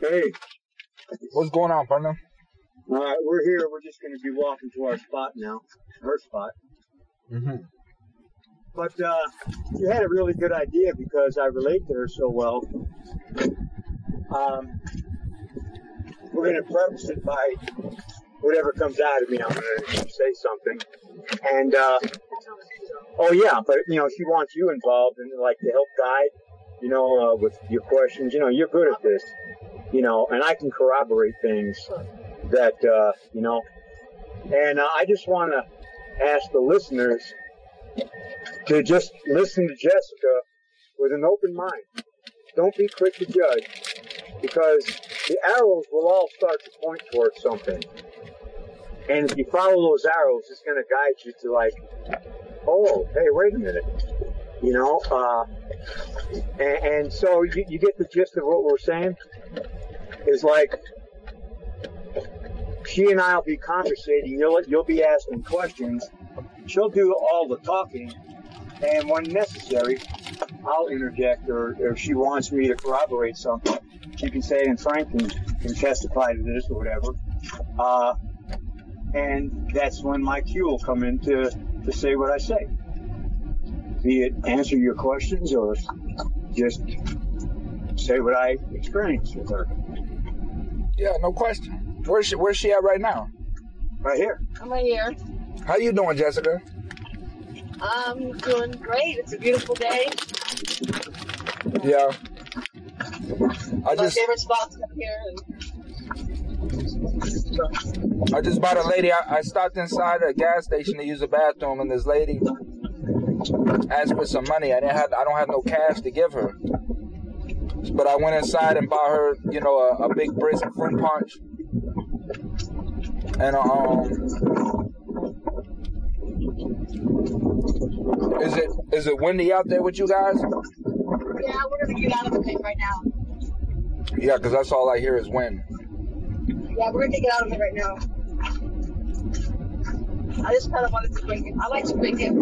Hey, What's going on, partner? all right, we're here. We're just going to be walking to our spot now, her spot. Mm-hmm. But uh, you had a really good idea because I relate to her so well. Um, we're going to preface it by whatever comes out of me. I'm going to say something, and uh, oh yeah, but you know she wants you involved and like to help guide, you know, uh, with your questions. You know, you're good at this, you know, and I can corroborate things that uh, you know, and uh, I just want to ask the listeners to just listen to Jessica with an open mind. Don't be quick to judge because the arrows will all start to point towards something. And if you follow those arrows, it's going to guide you to like, oh, hey, wait a minute. You know, uh, and, and so you, you get the gist of what we're saying. Is like she and I'll be conversating. You'll you'll be asking questions. She'll do all the talking, and when necessary, I'll interject, or if she wants me to corroborate something, she can say, and Frank can, can testify to this or whatever. Uh, and that's when my cue will come in to, to say what I say. Be it answer your questions or just say what I experienced with her. Yeah, no question. Where's she, where's she at right now? Right here. I'm right here. How you doing, Jessica? I'm doing great. It's a beautiful day. Yeah. I My just favorite spots up here. And I just bought a lady. I, I stopped inside a gas station to use a bathroom, and this lady asked for some money. I didn't have. I don't have no cash to give her. But I went inside and bought her, you know, a, a big brisk fruit punch. And um, is it is it windy out there with you guys? yeah, we're gonna get out of the pit right now. Yeah, because that's all I hear is wind. Yeah, we're gonna get out of it right now. I just kind of wanted to bring it. I like to bring it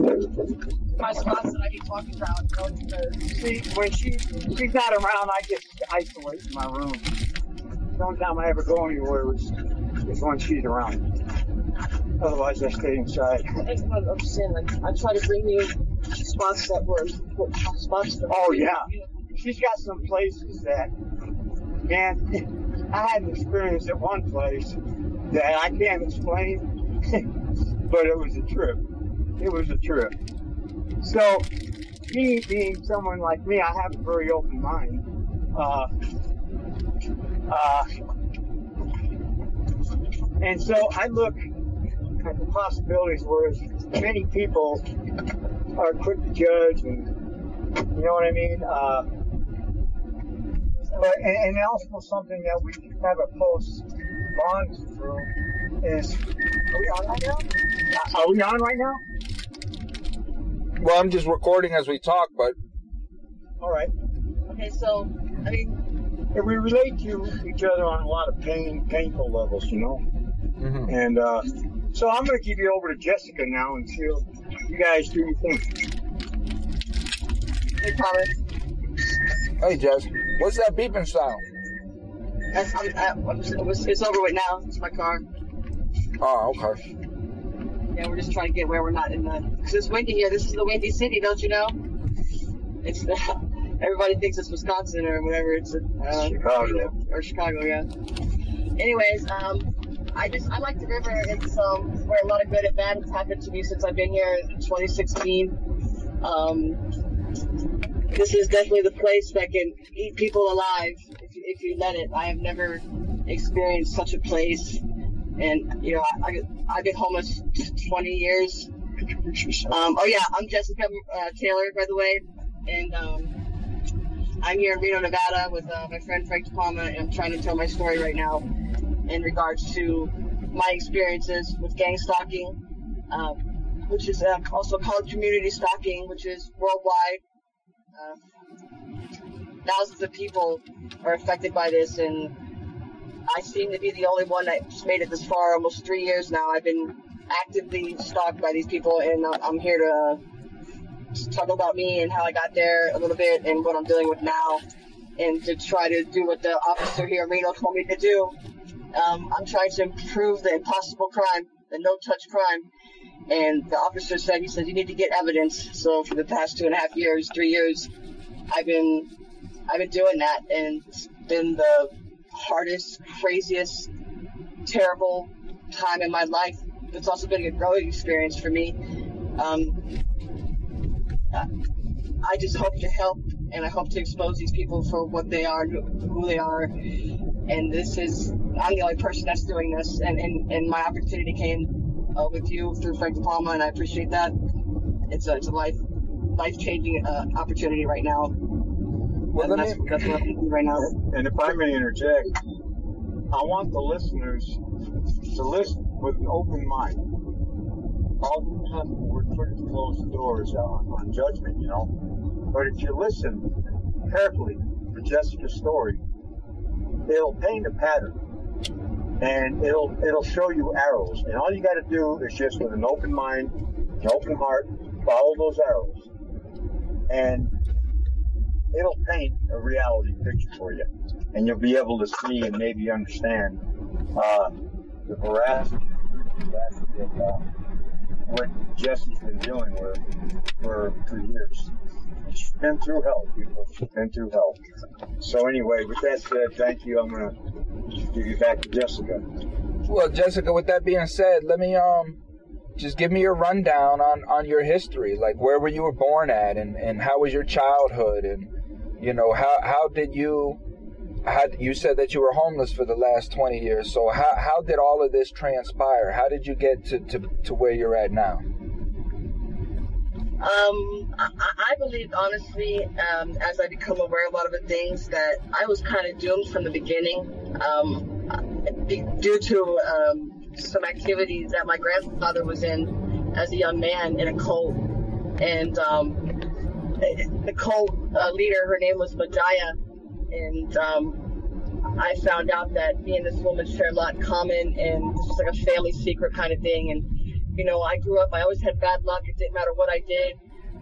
my spots that I be talking about. You know, See, when she she's not around, I just isolate in my room. The only time I ever go anywhere is, is when she's around. Otherwise, I stay inside. That's what I'm saying. Like, I try to bring you spots that were spots that. Oh, yeah. She's got some places that, man, I had an experience at one place that I can't explain, but it was a trip. It was a trip. So, me being someone like me, I have a very open mind. Uh, uh, and so I look at the possibilities, whereas many people are quick to judge and you know what I mean? Uh, but and, and also something that we have a post bond through is are we on right now? Are we on right now? Well, I'm just recording as we talk, but All right. Okay, so I mean, And we relate to each other on a lot of pain, painful levels, you know. mhm. And uh, so I'm going to give you over to Jessica now and she'll, you guys do your thing. hey, Thomas. hey, Jess, what's that beeping sound? That's, I'm, I, I'm just, it was, it's over with now. It's my car. Oh, okay. Yeah, we're just trying to get where we're not in the. Because it's windy here. This is the windy city, don't you know? It's everybody thinks it's Wisconsin or whatever. It's uh, Chicago. or Chicago, yeah. Anyways, um, I just I like the river. It's um where a lot of good and bad has happened to me since I've been here in 2016. Um, this is definitely the place that can eat people alive if you, if you let it. I have never experienced such a place, and you know I, I get I've been homeless 20 years. Um, oh yeah, I'm Jessica uh, Taylor, by the way, and um, I'm here in Reno, Nevada, with uh, my friend Frank De Palma, and I'm trying to tell my story right now in regards to my experiences with gang stalking, um, which is uh, also called community stalking, which is worldwide. Uh, thousands of people are affected by this, and I seem to be the only one that's made it this far. Almost three years now, I've been actively stalked by these people, and I'm here to talk about me and how I got there a little bit and what I'm dealing with now. and to try to do what the officer here in Reno told me to do. Um, I'm trying to improve the impossible crime, the no-touch crime. And the officer said, he said, you need to get evidence. So for the past two and a half years, three years, I've been, I've been doing that, and been the hardest, craziest, terrible time in my life. It's also been a growing experience for me. Um, I just hope to help and I hope to expose these people for what they are, who they are. And this is, I'm the only person that's doing this. And, and, and my opportunity came uh, with you through Frank Palma, and I appreciate that. It's a, it's a life, life changing uh, opportunity right now. Well, and that's, me, that's what I'm doing right now. And if I may interject, I want the listeners to listen with an open mind. All the time we're trying to close the doors on, on judgment, you know. But if you listen carefully to Jessica's story, it'll paint a pattern. And it'll it'll show you arrows. And all you gotta do is just with an open mind, an open heart, follow those arrows. And it'll paint a reality picture for you. And you'll be able to see and maybe understand uh, the veracity, of uh, what Jesse's been dealing with for, for years. She's been through hell, people. She's been through hell. So anyway, with that said, thank you. I'm gonna give you back to Jessica. well, Jessica. With that being said, let me um, just give me your rundown on on your history. Like, where were you were born at, and and how was your childhood, and you know how how did you had you said that you were homeless for the last 20 years. So how, how did all of this transpire? How did you get to, to, to where you're at now? Um, I, I believe honestly, um, as I become aware of a lot of the things that I was kind of doomed from the beginning, um, due to um, some activities that my grandfather was in as a young man in a cult, and um, the cult uh, leader, her name was Majaya, and um, I found out that me and this woman share a lot in common, and it's just like a family secret kind of thing, and you know, I grew up. I always had bad luck. It didn't matter what I did.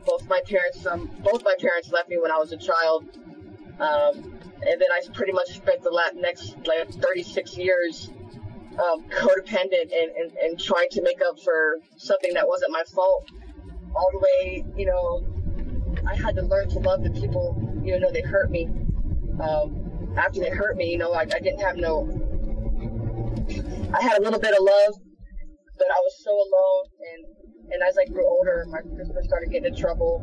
Both my parents, um, both my parents left me when I was a child, um, and then I pretty much spent the la- next like 36 years um, codependent and, and, and trying to make up for something that wasn't my fault. All the way, you know, I had to learn to love the people, you know, they hurt me. Um, after they hurt me, you know, I, I didn't have no. I had a little bit of love, but I was so alone. And and as I grew older, my sister started getting in trouble.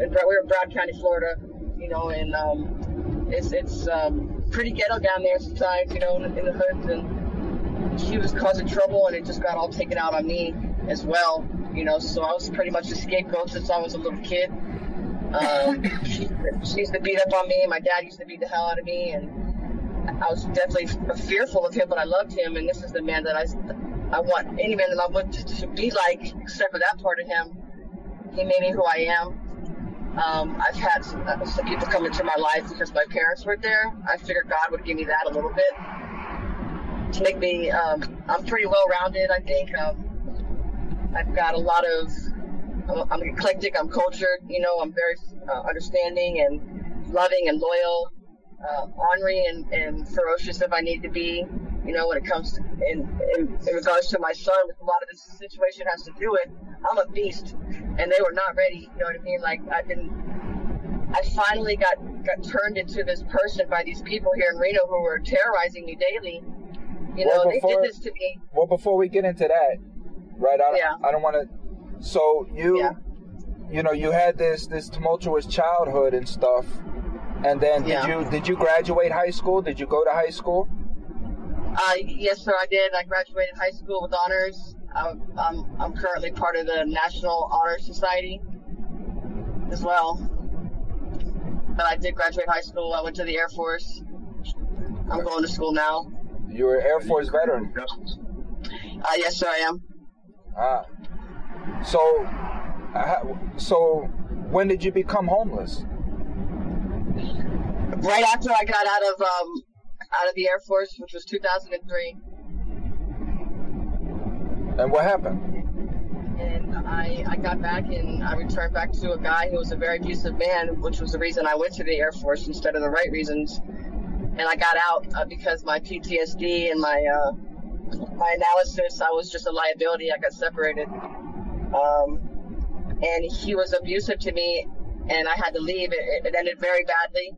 And we were in Broward County, Florida, you know, and um, it's it's um, pretty ghetto down there sometimes, you know, in, in the hoods. And she was causing trouble, and it just got all taken out on me as well, you know. So I was pretty much a scapegoat since I was a little kid. Um, she, used to beat up on me. My dad used to beat the hell out of me, and I was definitely fearful of him, but I loved him, and this is the man that I, I want any man that I want to, to be like, except for that part of him. He made me who I am. Um, I've had some, uh, some people come into my life because my parents were there. I figured God would give me that a little bit to make me. Um, I'm pretty well rounded, I think. Um, I've got a lot of. I'm, I'm eclectic. I'm cultured. You know, I'm very uh, understanding and loving and loyal uh, ornery and, and ferocious if I need to be. You know, when it comes to, in, in in regards to my son, with a lot of this situation has to do with, I'm a beast, and they were not ready. You know what I mean? Like I've been, I finally got got turned into this person by these people here in Reno who were terrorizing me daily. You Well, know, they before- did this to me. well before we get into that right i, Yeah. I don't want to so you Yeah. you know you had this this tumultuous childhood and stuff and then did Yeah. you did you graduate high school did you go to high school Uh, yes, sir, I did. I graduated high school with honors. I'm, I'm, I'm currently part of the National Honor Society as well. But I did graduate high school. I went to the Air Force. I'm going to school now. You're an air force veteran Uh, yes, sir, I am. ah so so when did you become homeless Right after I got out of um, out of the Air Force, which was 2003. and what happened and I, I got back and I returned back to a guy who was a very abusive man, which was the reason I went to the Air Force instead of the right reasons. And I got out uh, because my PTSD and my uh, my analysis, I was just a liability. I got separated, um, and he was abusive to me, and I had to leave. It, it ended very badly,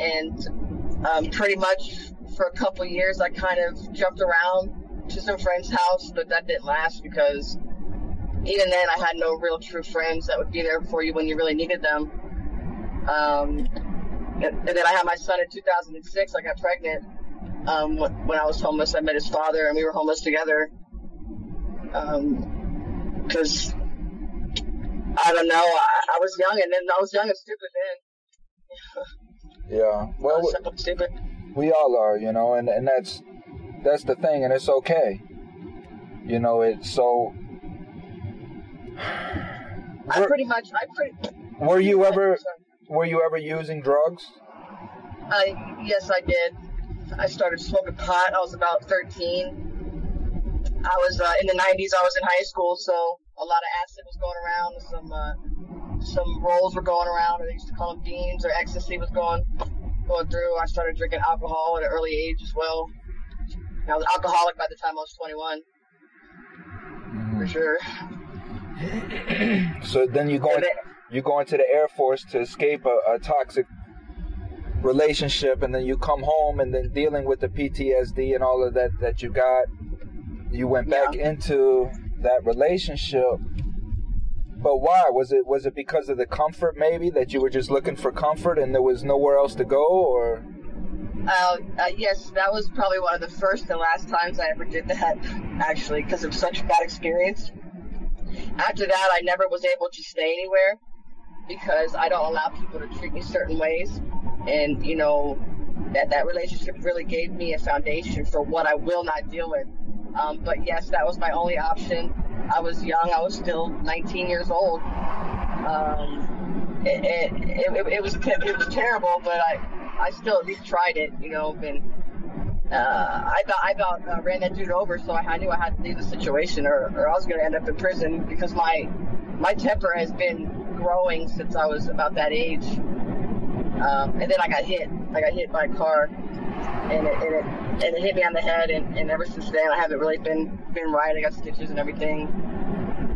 and um, pretty much for a couple years, I kind of jumped around to some friend's house, but that didn't last because even then, I had no real true friends that would be there for you when you really needed them. Um, and, and then I had my son in 2006. I got pregnant um, when I was homeless. I met his father, and we were homeless together. Because I don't know, I, I, was young, and then I was young and stupid then. yeah, well, stupid. We all are, you know, and and that's that's the thing, and it's okay. You know, it's so I pretty much. I pretty. Were you ever? Were you ever using drugs? I yes, I did. I started smoking pot. I was about 13. I was uh, in the 90s. I was in high school, so a lot of acid was going around. Some uh, some rolls were going around, or they used to call them beans, or ecstasy was going going through. I started drinking alcohol at an early age as well. I was alcoholic by the time I was 21, mm-hmm. for sure so then you go you go into the Air Force to escape a, a, toxic relationship, and then you come home, and then dealing with the PTSD and all of that that you got, you went back into that relationship. But why was it? Was it because of the comfort, maybe that you were just looking for comfort and there was nowhere else to go, or? Uh, uh, yes, that was probably one of the first and last times I ever did that, actually, because of such a bad experience. After that, I never was able to stay anywhere because I don't allow people to treat me certain ways. And, you know, that, that relationship really gave me a foundation for what I will not deal with. Um, but yes, that was my only option. I was young. I was still 19 years old. Um, it, it, it, it, was it was terrible, but I I still at least tried it. You know, and uh, I about I about uh, ran that dude over, so I, I, knew I had to leave the situation, or, or I was going to end up in prison because my my temper has been growing since I was about that age. Um, and then I got hit. I got hit by a car, and it, and it, and it hit me on the head. And, and ever since then, I haven't really been been right. I got stitches and everything.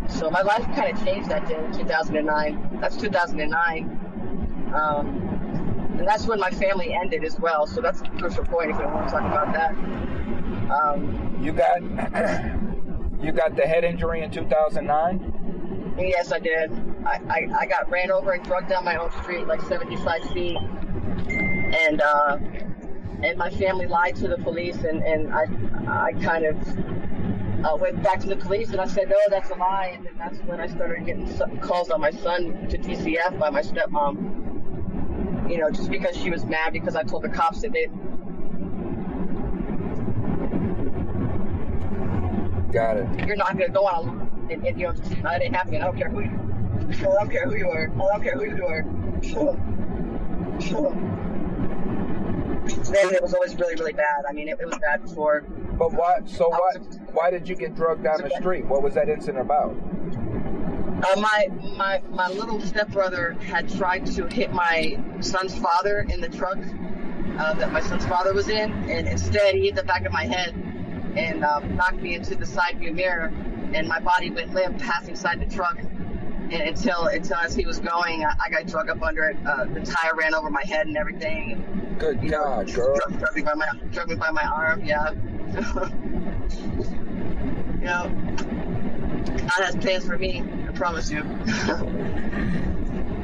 So my life kind of changed that day in 2009. That's 2009. Um, and that's when my family ended as well. So that's a crucial point if you want to talk about that. Um, you got you got the head injury in 2009. Yes, I did. I, I, I, got ran over and drugged down my own street like 75 feet, and uh, and my family lied to the police, and, and I I kind of uh, went back to the police and I said, no, that's a lie. And then that's when I started getting calls on my son to DCF by my stepmom you know, just because she was mad because I told the cops that they. Got it. You're not gonna go on, and, and you know, that didn't happen. I don't care who you. I don't care who you are. I don't care who you are. then it was always really, really bad. I mean, it, it was bad before. But why? So why? Why did you get drugged down the street? What was that incident about? Uh, my my my little stepbrother had tried to hit my son's father in the truck uh, that my son's father was in, and instead he hit the back of my head and um, knocked me into the side view mirror, and my body went limp passing inside the truck. And until until as he was going, I, I got drug up under it. Uh, the tire ran over my head and everything. Good you God, know, girl! Drug, drug, me by my drug me by my arm. Yeah. you know, God has plans for me I promise you.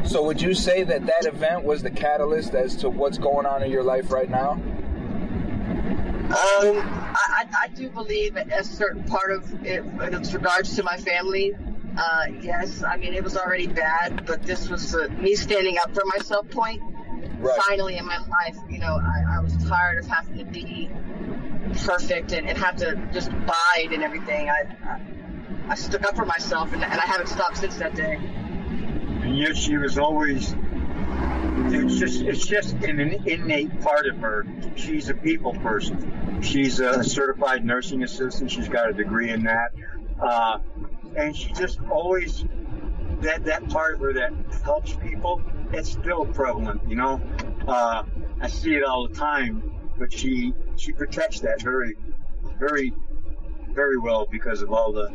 so, would you say that that event was the catalyst as to what's going on in your life right now? Um, I, I do believe a certain part of it, in regards to my family. Uh, yes, I mean it was already bad, but this was uh, me standing up for myself. Point. Right. Finally, in my life, you know, I, I was tired of having to be perfect and, and have to just abide and everything. I, I I stuck up for myself, and, and I haven't stopped since that day. And yet she was always. It's just it's just in an innate part of her. She's a people person. She's a certified nursing assistant. She's got a degree in that. Uh, and she just always that that part where that helps people. It's still prevalent, you know. Uh, I see it all the time, but she she protects that very, very, very well because of all the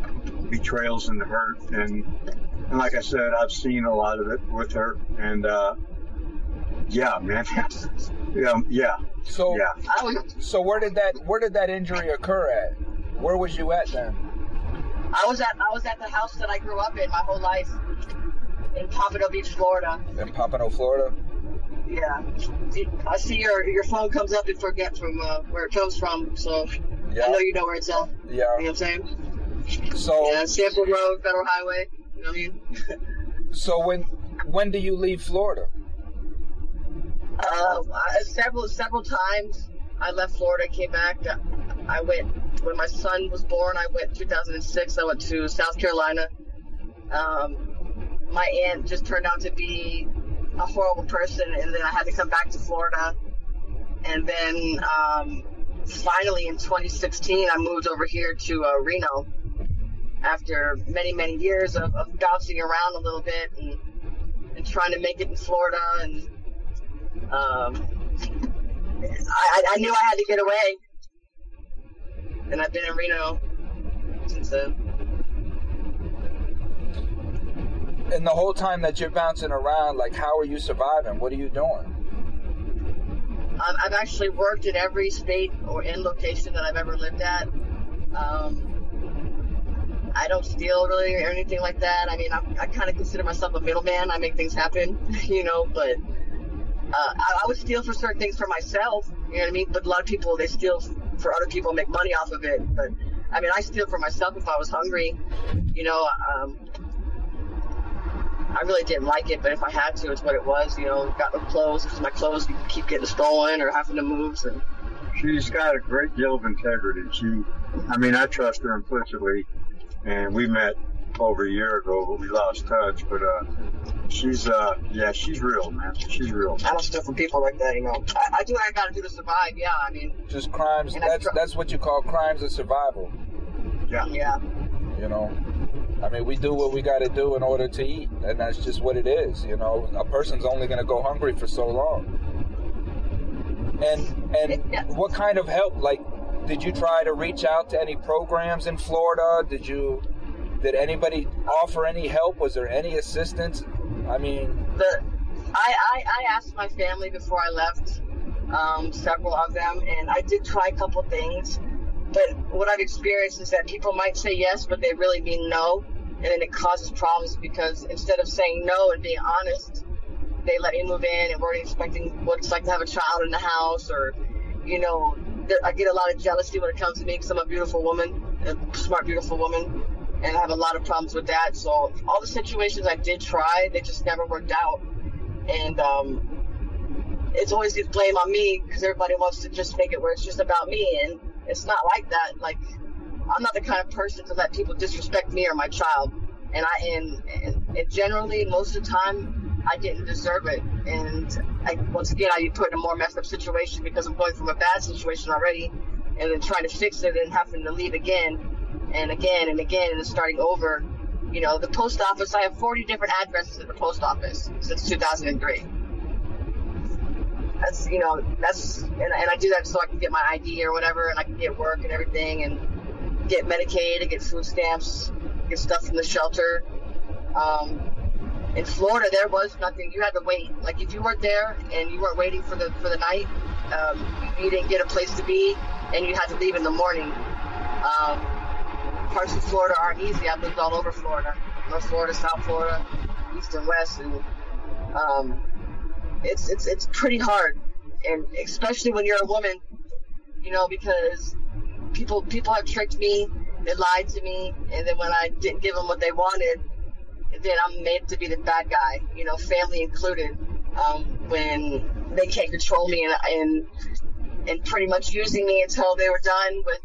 betrayals and the hurt and and like I said, I've seen a lot of it with her, and uh, yeah, man, yeah, yeah, So yeah. So where did that where did that injury occur at? Where was you at then? I was at I was at the house that I grew up in my whole life in Pompano Beach, Florida. In Pompano, Florida. Yeah, I see your your phone comes up and forget from uh, where it comes from, so I know you know where it's at. Yeah, you know what I'm saying? So Yeah, Sanford Road, Federal Highway. You know what I mean? so when when do you leave Florida? Uh, I, several several times I left Florida, came back. I went when my son was born. I went 2006. I went to South Carolina. Um, my aunt just turned out to be a horrible person, and then I had to come back to Florida. And then um, finally in 2016, I moved over here to uh, Reno after many many years of, of bouncing around a little bit and, and trying to make it in Florida and um, I, I knew I had to get away, and I've been in Reno since then. And the whole time that you're bouncing around, like how are you surviving? What are you doing? Um, I've actually worked in every state or in location that I've ever lived at. Um, I don't steal really or anything like that. I mean, I, I kind of consider myself a middleman. I make things happen, you know, but uh, I, I would steal for certain things for myself, you know what I mean? But a lot of people, they steal for other people, make money off of it. But I mean, I steal for myself if I was hungry, you know. Um, I really didn't like it, but if I had to, it's what it was, you know. Got no clothes because my clothes keep getting stolen or having to move. And She's got a great deal of integrity. She, I mean, I trust her implicitly, and we met over a year ago, but we lost touch. But uh, she's, uh, yeah, she's real, man. She's real. I don't steal from people like that, you know. I, I do what I got to do to survive. Yeah, I mean, Just crimes. That's tr- that's what you call crimes of survival. Yeah. yeah. You know. I mean, we do what we got to do in order to eat, and that's just what it is. You know, a person's only going to go hungry for so long. And Yeah. and what kind of help? Like, did you try to reach out to any programs in Florida? Did you? Did anybody offer any help? Was there any assistance? I mean, the I, I, I asked my family before I left, um, several of them, and I did try a couple things. But what I've experienced is that people might say yes, but they really mean no, and then it causes problems because instead of saying no and being honest, they let me move in and weren't expecting what it's like to have a child in the house, or you know, I get a lot of jealousy when it comes to me because I'm a beautiful woman, a smart, beautiful woman, and I have a lot of problems with that. So all the situations I did try, they just never worked out, and um, it's always gets blame on me because everybody wants to just make it where it's just about me, and it's not like that. Like I'm not the kind of person to let people disrespect me or my child, and I and, and, generally most of the time I didn't deserve it, and I, once again I'd put in a more messed up situation because I'm going from a bad situation already, and then trying to fix it and having to leave again and again and again and starting over. You know, the post office, I have 40 different addresses at the post office since 2003. That's, you know, that's, and, and I do that so I can get my ID or whatever, and I can get work and everything, and get Medicaid, and get food stamps, get stuff from the shelter. Um, in Florida, there was nothing. You had to wait. Like if you weren't there and you weren't waiting for the for the night, um, you didn't get a place to be, and you had to leave in the morning. Um, parts of Florida aren't easy. I've lived all over Florida, North Florida, South Florida, East and West, and um, it's it's it's pretty hard, and especially when you're a woman, you know, because people people have tricked me, they lied to me, and then when I didn't give them what they wanted, then I'm made to be the bad guy, you know, family included. Um, when they can't control me and and and pretty much using me until they were done with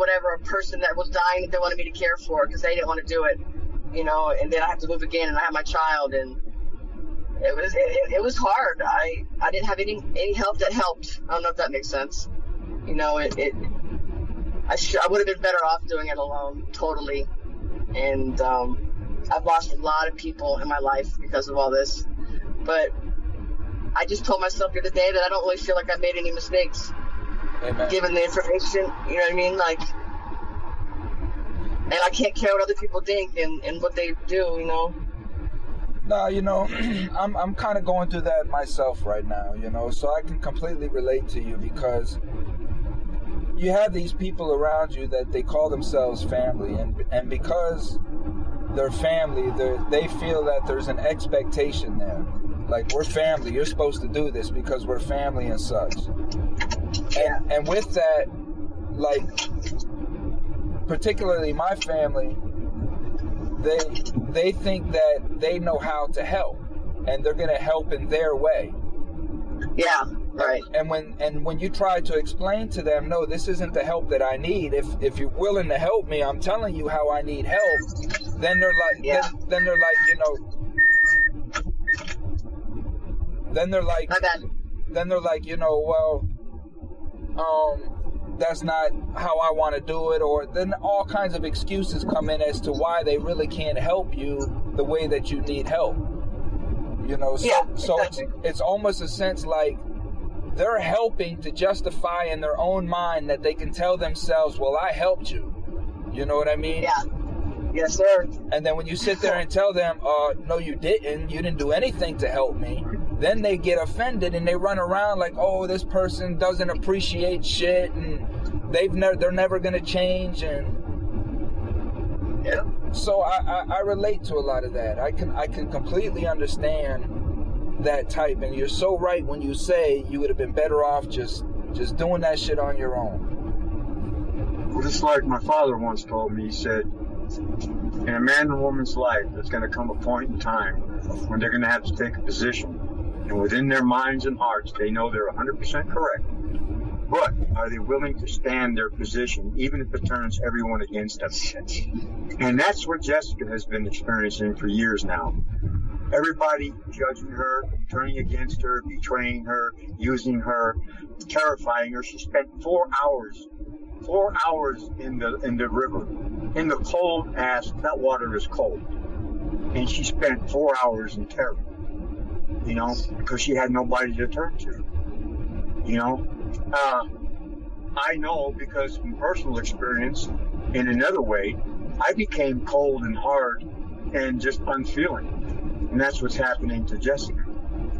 whatever a person that was dying that they wanted me to care for because they didn't want to do it, you know. And then I have to move again, and I have my child, and it was it, it was hard. I I didn't have any any help that helped. I don't know if that makes sense. You know, it, it I sh- I would have been better off doing it alone, totally. and um, I've lost a lot of people in my life because of all this. But I just told myself the other day that I don't really feel like I made any mistakes, Amen. given the information. You know what I mean? Like, and I can't care what other people think and, and what they do. You know. No, you know, I'm I'm kind of going through that myself right now, you know, so I can completely relate to you because you have these people around you that they call themselves family, and and because they're family, they they feel that there's an expectation there, like we're family, you're supposed to do this because we're family and such, and and with that, like particularly my family they they think that they know how to help and they're going to help in their way Yeah. Right. and when and when you try to explain to them no this isn't the help that i need if if you're willing to help me i'm telling you how i need help then they're like Yeah. then, then they're like you know then they're like then they're like, you know, well, um, that's not how I want to do it, or then all kinds of excuses come in as to why they really can't help you the way that you need help. You know, so Yeah, so it's, it's almost a sense like they're helping to justify in their own mind that they can tell themselves, "Well, I helped you." You know what I mean? Yeah. Yes, sir. And then when you sit there and tell them, uh, no, you didn't, you didn't do anything to help me, then they get offended and they run around like, oh, this person doesn't appreciate shit and they've never, they're never gonna change. And Yeah. so I, I, I relate to a lot of that. I can, I can completely understand that type. And you're so right when you say you would have been better off just, just doing that shit on your own. Well, just like my father once told me, he said, in a man and woman's life, there's going to come a point in time when they're going to have to take a position. And within their minds and hearts, they know they're 100% correct. But are they willing to stand their position, even if it turns everyone against them? And that's what Jessica has been experiencing for years now. Everybody judging her, turning against her, betraying her, using her, terrifying her. She spent four hours four hours in the in the river in the cold ass that water is cold and she spent four hours in terror you know because she had nobody to turn to you know? Uh, i know because from personal experience in another way i became cold and hard and just unfeeling. And that's what's happening to jessica.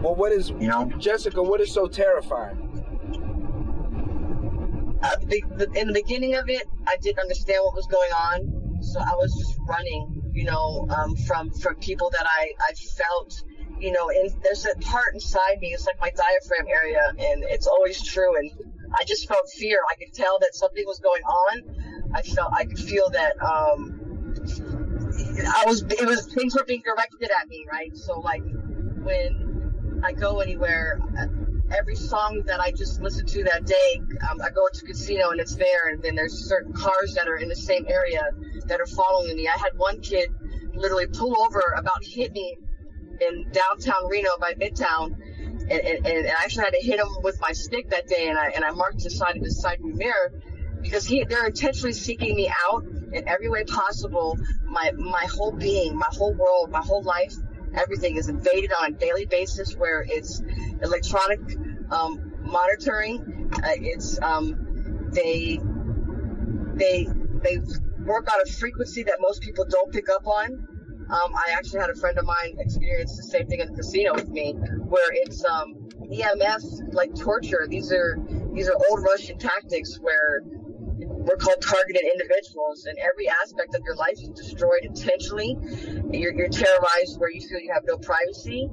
Well, what is, you know? Jessica, what is so terrifying? uh, the, the, in the beginning of it, I didn't understand what was going on, so I was just running, you know, um, from from people that I I felt, you know, there's a part inside me, it's like my diaphragm area, and it's always true, and I just felt fear. I could tell that something was going on. I felt I could feel that. Um, I was it was things were being directed at me, right? So like when I go anywhere, every song that I just listened to that day, um, I go to a casino and it's there, and then there's certain cars that are in the same area that are following me. I had one kid literally pull over, about hit me in downtown Reno by Midtown, and, and, and I actually had to hit him with my stick that day, and I and I marked the side of his side view mirror because he they're intentionally seeking me out in every way possible. My my whole being, my whole world, my whole life, everything is invaded on a daily basis. Where it's electronic um, monitoring, uh, it's um, they they they work on a frequency that most people don't pick up on. Um, I actually had a friend of mine experience the same thing at the casino with me, where it's um, EMF like torture. These are these are old Russian tactics where we're called targeted individuals, and every aspect of your life is destroyed intentionally. You're, you're terrorized where you feel you have no privacy.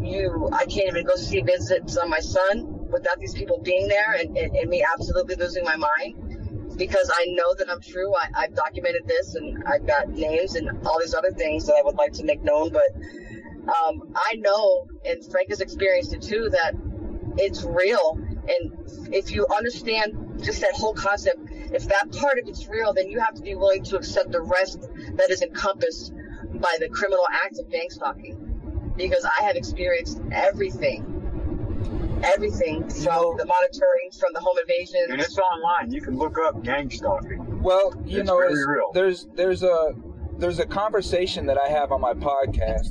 You, I can't even go see visits on my son without these people being there, and, and, and me absolutely losing my mind because I know that I'm true. I, I've documented this, and I've got names and all these other things that I would like to make known. But um, I know, and Frank has experienced it too, that it's real. And if you understand just that whole concept, if that part of it's real, then you have to be willing to accept the rest that is encompassed by the criminal act of gang stalking. Because I have experienced everything. Everything from the monitoring, from the home invasions. and it's online you can look up gang stalking Well, you It's know, very it's- real. there's there's a there's a conversation that I have on my podcast.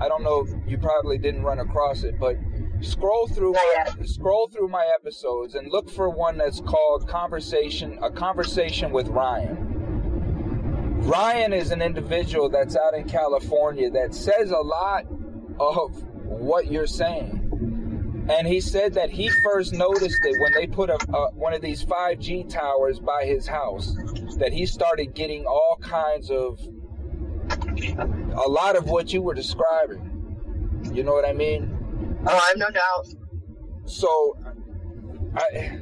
I don't know. You probably didn't run across it, but scroll through oh, my, scroll through my episodes and look for one that's called conversation a conversation with Ryan. Ryan is an individual that's out in California that says a lot of what you're saying. And he said that he first noticed it when they put a, a, one of these 5G towers by his house. That he started getting all kinds of, a lot of what you were describing. You know what I mean? Oh, I have no doubt. So, I,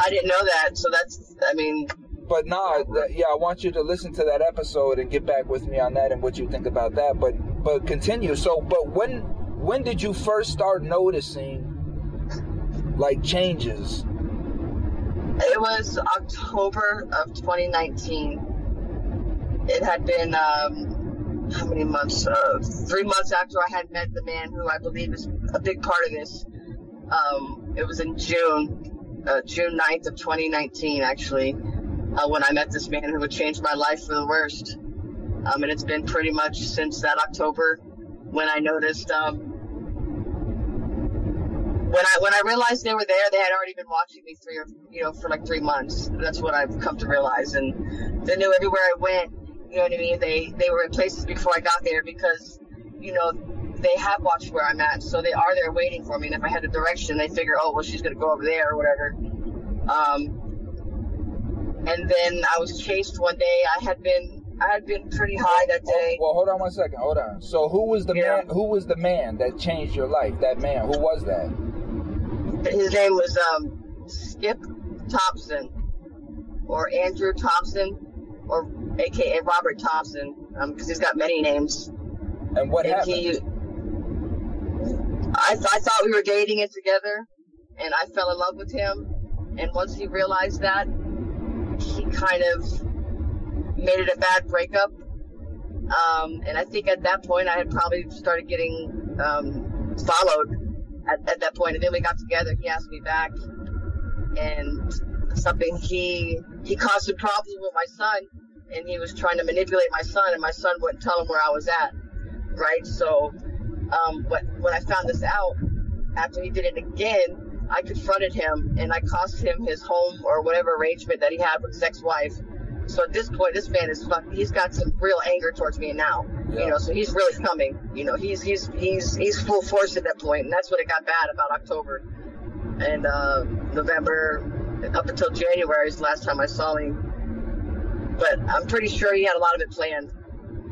I didn't know that. So that's, I mean, but nah, yeah, I want you to listen to that episode and get back with me on that and what you think about that. But but continue. So, but when when did you first start noticing like changes? it was October of 2019. It had been, um, how many months? Uh, three months after I had met the man who I believe is a big part of this. Um, it was in June, uh, June 9th of 2019, actually, uh, when I met this man who would change my life for the worst. Um, and it's been pretty much since that October when I noticed, um, when I when I realized they were there, they had already been watching me three or you know for like three months. That's what I've come to realize, and they knew everywhere I went. You know what I mean? They they were in places before I got there because you know they have watched where I'm at, so they are there waiting for me. And if I had a direction, they figure, oh well, she's gonna go over there or whatever. Um, and then I was chased one day. I had been I had been pretty high that day. Well, hold on one second. Hold on. So, who was the Yeah. man? Who was the man that changed your life? That man. Who was that? His name was um, Skip Thompson, or Andrew Thompson, or AKA Robert Thompson, because he's got many names. And what and happened? he, I, I thought we were dating it together, and I fell in love with him. And once he realized that, he kind of made it a bad breakup. Um, and I think at that point, I had probably started getting um, followed at, at that point. And then we got together. He asked me back, and something he he caused some problems with my son, and he was trying to manipulate my son, and my son wouldn't tell him where I was at. Right. So, um, when when I found this out after he did it again, I confronted him and I cost him his home or whatever arrangement that he had with his ex-wife. So at this point, this man is fuck. He's got some real anger towards me now. Yeah. You know, so he's really coming. You know, he's he's he's he's full force at that point, and that's when it got bad about October and uh, November up until January is the last time I saw him. But I'm pretty sure he had a lot of it planned.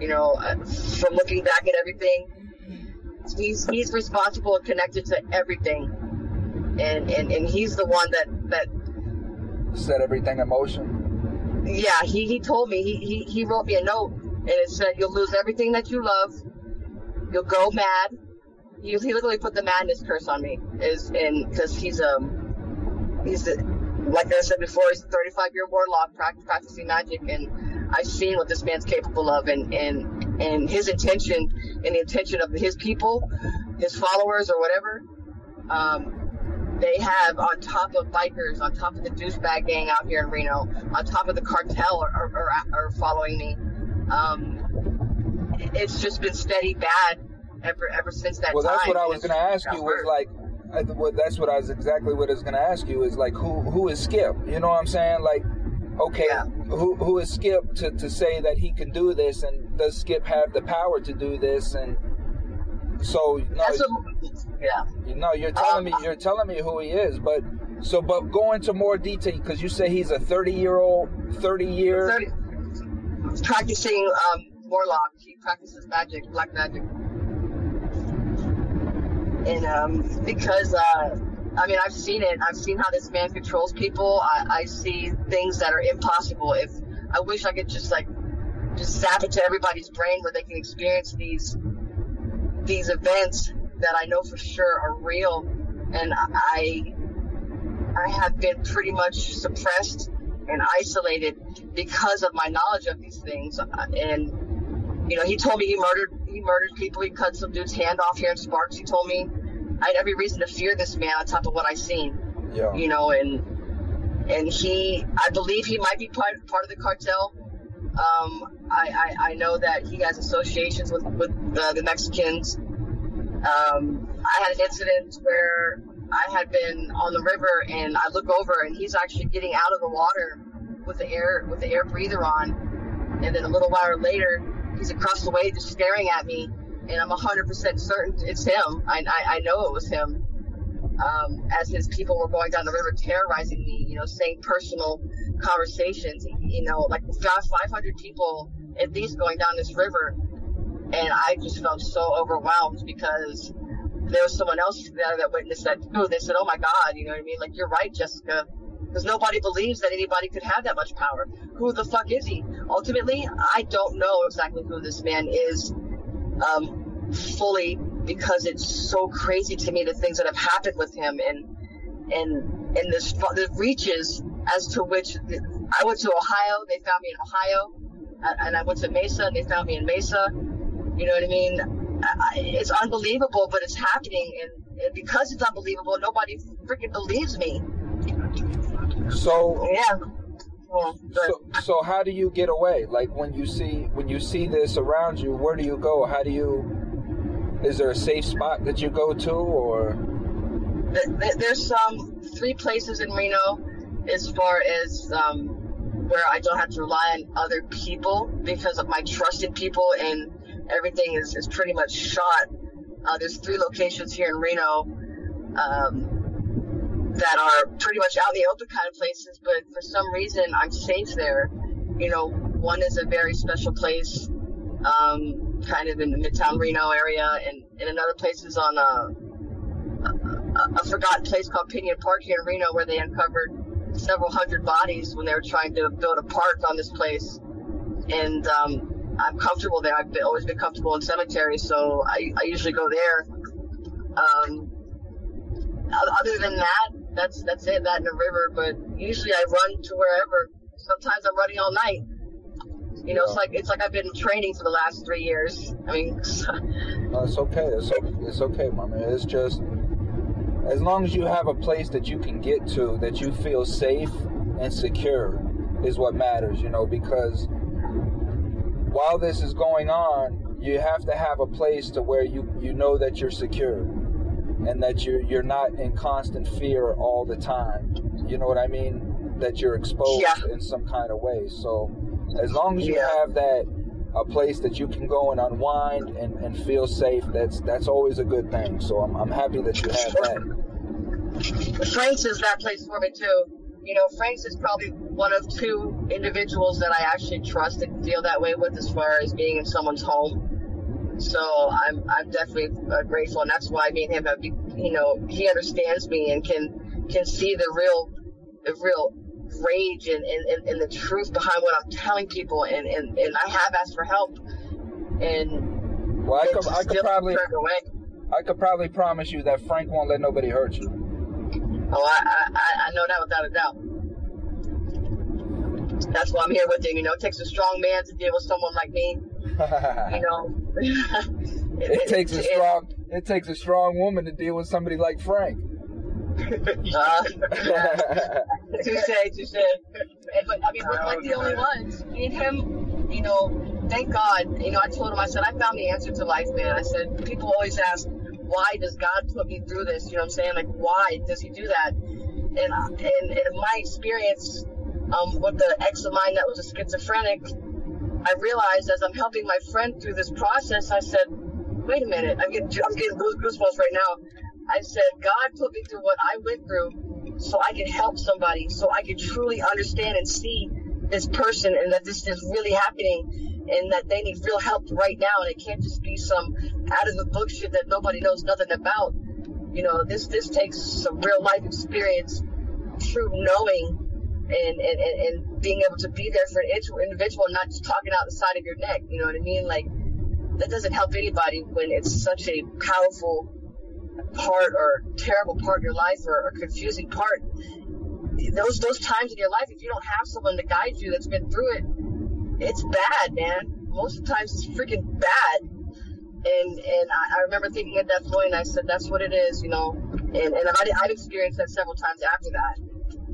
You know, uh, from looking back at everything, he's he's responsible and connected to everything, and and, and he's the one that that Set everything in motion. Yeah he, he told me he, he he wrote me a note and it said you'll lose everything that you love, you'll go mad. He, he literally put the madness curse on me is in because he's um he's a, like I said before he's a 35 year warlock practicing magic and I've seen what this man's capable of and and and his intention and the intention of his people, his followers or whatever. Um, they have on top of bikers, on top of the douchebag gang out here in Reno, on top of the cartel are, are, are, following me. Um, it's just been steady bad ever ever since that Well, time. Well, that's what I was going to ask you. Was like, I, well, that's what I was exactly what I was going to ask you. Is like, who who is Skip? You know what I'm saying? Like, okay, Yeah. who who is Skip to to say that he can do this? And does Skip have the power to do this? And so no, That's what, yeah. no, you're telling me Um, you're telling me who he is, but. So, but go into more detail because you say he's a 30 year old, 30 year. 30, practicing um, warlock. He practices magic, black magic. And um, because, uh, I mean, I've seen it. I've seen how this man controls people. I, I see things that are impossible. If I wish I could just like just zap it to everybody's brain where they can experience these these events that I know for sure are real. And I I have been pretty much suppressed and isolated because of my knowledge of these things. And you know, he told me he murdered he murdered people. He cut some dude's hand off here in Sparks. He told me I had every reason to fear this man on top of what I seen. Yeah. You know, and and he, I believe he might be part part of the cartel. Um, I, I, I know that he has associations with with uh, the Mexicans. Um, I had an incident where I had been on the river and I look over and he's actually getting out of the water with the air with the air breather on, and then a little while later he's across the way just staring at me, and I'm 100% certain it's him. I, I, I know it was him. Um, as his people were going down the river terrorizing me, you know, saying personal conversations, you know, like we've got 500 people at least going down this river, and I just felt so overwhelmed because there was someone else there that witnessed that too. They said, "Oh my God," you know what I mean? Like you're right, Jessica because nobody believes that anybody could have that much power. Who the fuck is he? Ultimately, I don't know exactly who this man is um, fully because it's so crazy to me the things that have happened with him and and and this the reaches as to which I went to Ohio, they found me in Ohio, and I went to Mesa, and they found me in Mesa. You know what I mean? It's unbelievable, but it's happening, and, and because it's unbelievable, nobody freaking believes me. So yeah. so, so how do you get away? Like when you see when you see this around you, where do you go? How do you? Is there a safe spot that you go to, or? There's some three places in Reno, as far as um, where I don't have to rely on other people because of my trust in people, and everything is, is pretty much shot. Uh, there's three locations here in Reno. Um, that are pretty much out in the open kind of places, but for some reason I'm safe there. You know, one is a very special place, um, kind of in the Midtown Reno area, and, and another place is on a, a, a forgotten place called Pinion Park here in Reno, where they uncovered several hundred bodies when they were trying to build a park on this place. And um, I'm comfortable there. I've been, always been comfortable in cemeteries, so I, I usually go there. Um, other than that, that's that's it. That in the river, but usually I run to wherever. Sometimes I'm running all night. You know, yeah. it's like it's like I've been training for the last three years. I mean, no, it's okay. It's it's okay, my man. It's just as long as you have a place that you can get to that you feel safe and secure is what matters. You know, because while this is going on, you have to have a place to where you you know that you're secure and that you're you're not in constant fear all the time. You know what I mean? That you're exposed yeah. in some kind of way. So as long as you yeah. have that a place that you can go and unwind and, and feel safe, that's that's always a good thing. So I'm I'm happy that you have that. Frank's is that place for me too. You know, Frank's is probably one of two individuals that I actually trust and feel that way with as far as being in someone's home so I'm I'm definitely uh, grateful, and that's why me and him have, you know, he understands me and can can see the real the real rage and, and, and the truth behind what I'm telling people, and, and, and I have asked for help, and well, I could, I could probably I could probably promise you that Frank won't let nobody hurt you. Oh, I, I, I know that without a doubt. That's why I'm here with him. You know, it takes a strong man to deal with someone like me. you know, it, it, takes a strong it takes a strong woman to deal with somebody like Frank. uh, touche, touche. But I mean, we're like the only ones. Me and him, you know, thank God. You know, I told him, I said, I found the answer to life, man. I said, people always ask, why does God put me through this? You know what I'm saying? Like, why does He do that? And and, and in my experience, um, with the ex of mine that was a schizophrenic, I realized as I'm helping my friend through this process, I said, wait a minute, I'm getting, I'm getting goosebumps right now. I said, God put me through what I went through so I could help somebody, so I could truly understand and see this person and that this is really happening and that they need real help right now and it can't just be some out of the book shit that nobody knows nothing about. You know, this this takes some real life experience, true knowing and, and, and, being able to be there for an individual and not just talking out the side of your neck. You know what I mean? Like, that doesn't help anybody when it's such a powerful part or terrible part of your life or a confusing part. Those those times in your life, if you don't have someone to guide you that's been through it, it's bad, man. Most of the times it's freaking bad. And and I, I remember thinking at that point, I said, that's what it is, you know. And and I've, I've experienced that several times after that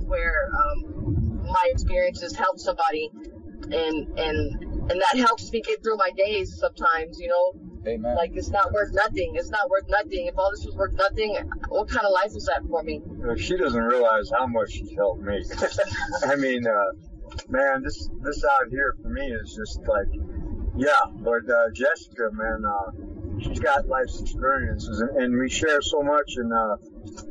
where um, my experiences help somebody, and and and that helps me get through my days sometimes. You know, Amen. like it's not worth nothing. It's not worth nothing. If all this was worth nothing, what kind of life is that for me? She doesn't realize how much she's helped me. I mean, uh, man, this this out here for me is just like, yeah. But uh, Jessica, man, uh, she's got life's experiences, and, and we share so much. And uh,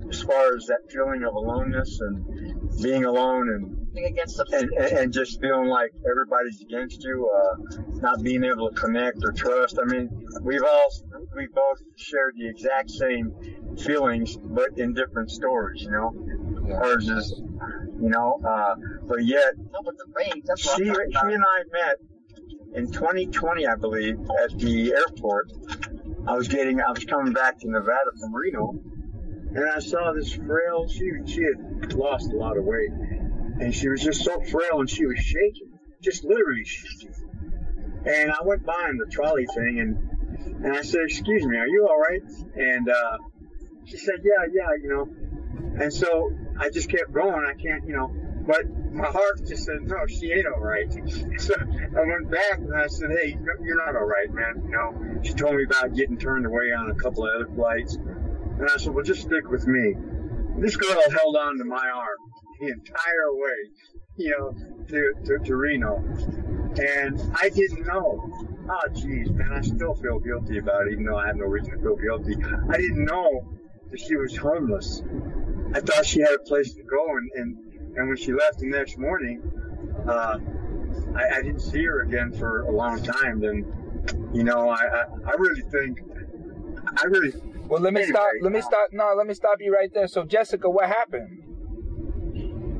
as far as that feeling of aloneness and being alone, and against and, and, and just feeling like everybody's against you, uh, not being able to connect or trust. I mean, we've all we both shared the exact same feelings, but in different stories. You know, Yeah. hers is, you know, uh, but yet No, but the rage. That's she she and I met in 2020, I believe, at the airport. I was getting I was coming back to Nevada from Reno, and I saw this frail. She she had lost a lot of weight, and she was just so frail, and she was shaking, just literally shaking. And I went by in the trolley thing, and and I said, "Excuse me, are you all right?" And uh, she said, "Yeah, yeah, you know." And so I just kept going. I can't, you know, but my heart just said, no, she ain't all right. So I went back and I said, hey, you're not all right, man. You know, she told me about getting turned away on a couple of other flights. And I said, well, just stick with me. This girl held on to my arm the entire way, you know, to, to, to Reno. And I didn't know. Oh, geez, man, I still feel guilty about it, even though I have no reason to feel guilty. I didn't know that she was homeless. I thought she had a place to go, and, and, and when she left the next morning, uh, I, I didn't see her again for a long time. Then, you know, I, I, I really think, I really, Well, let me Anyway, stop. Let me uh, stop. No, let me stop you right there. So, Jessica, what happened?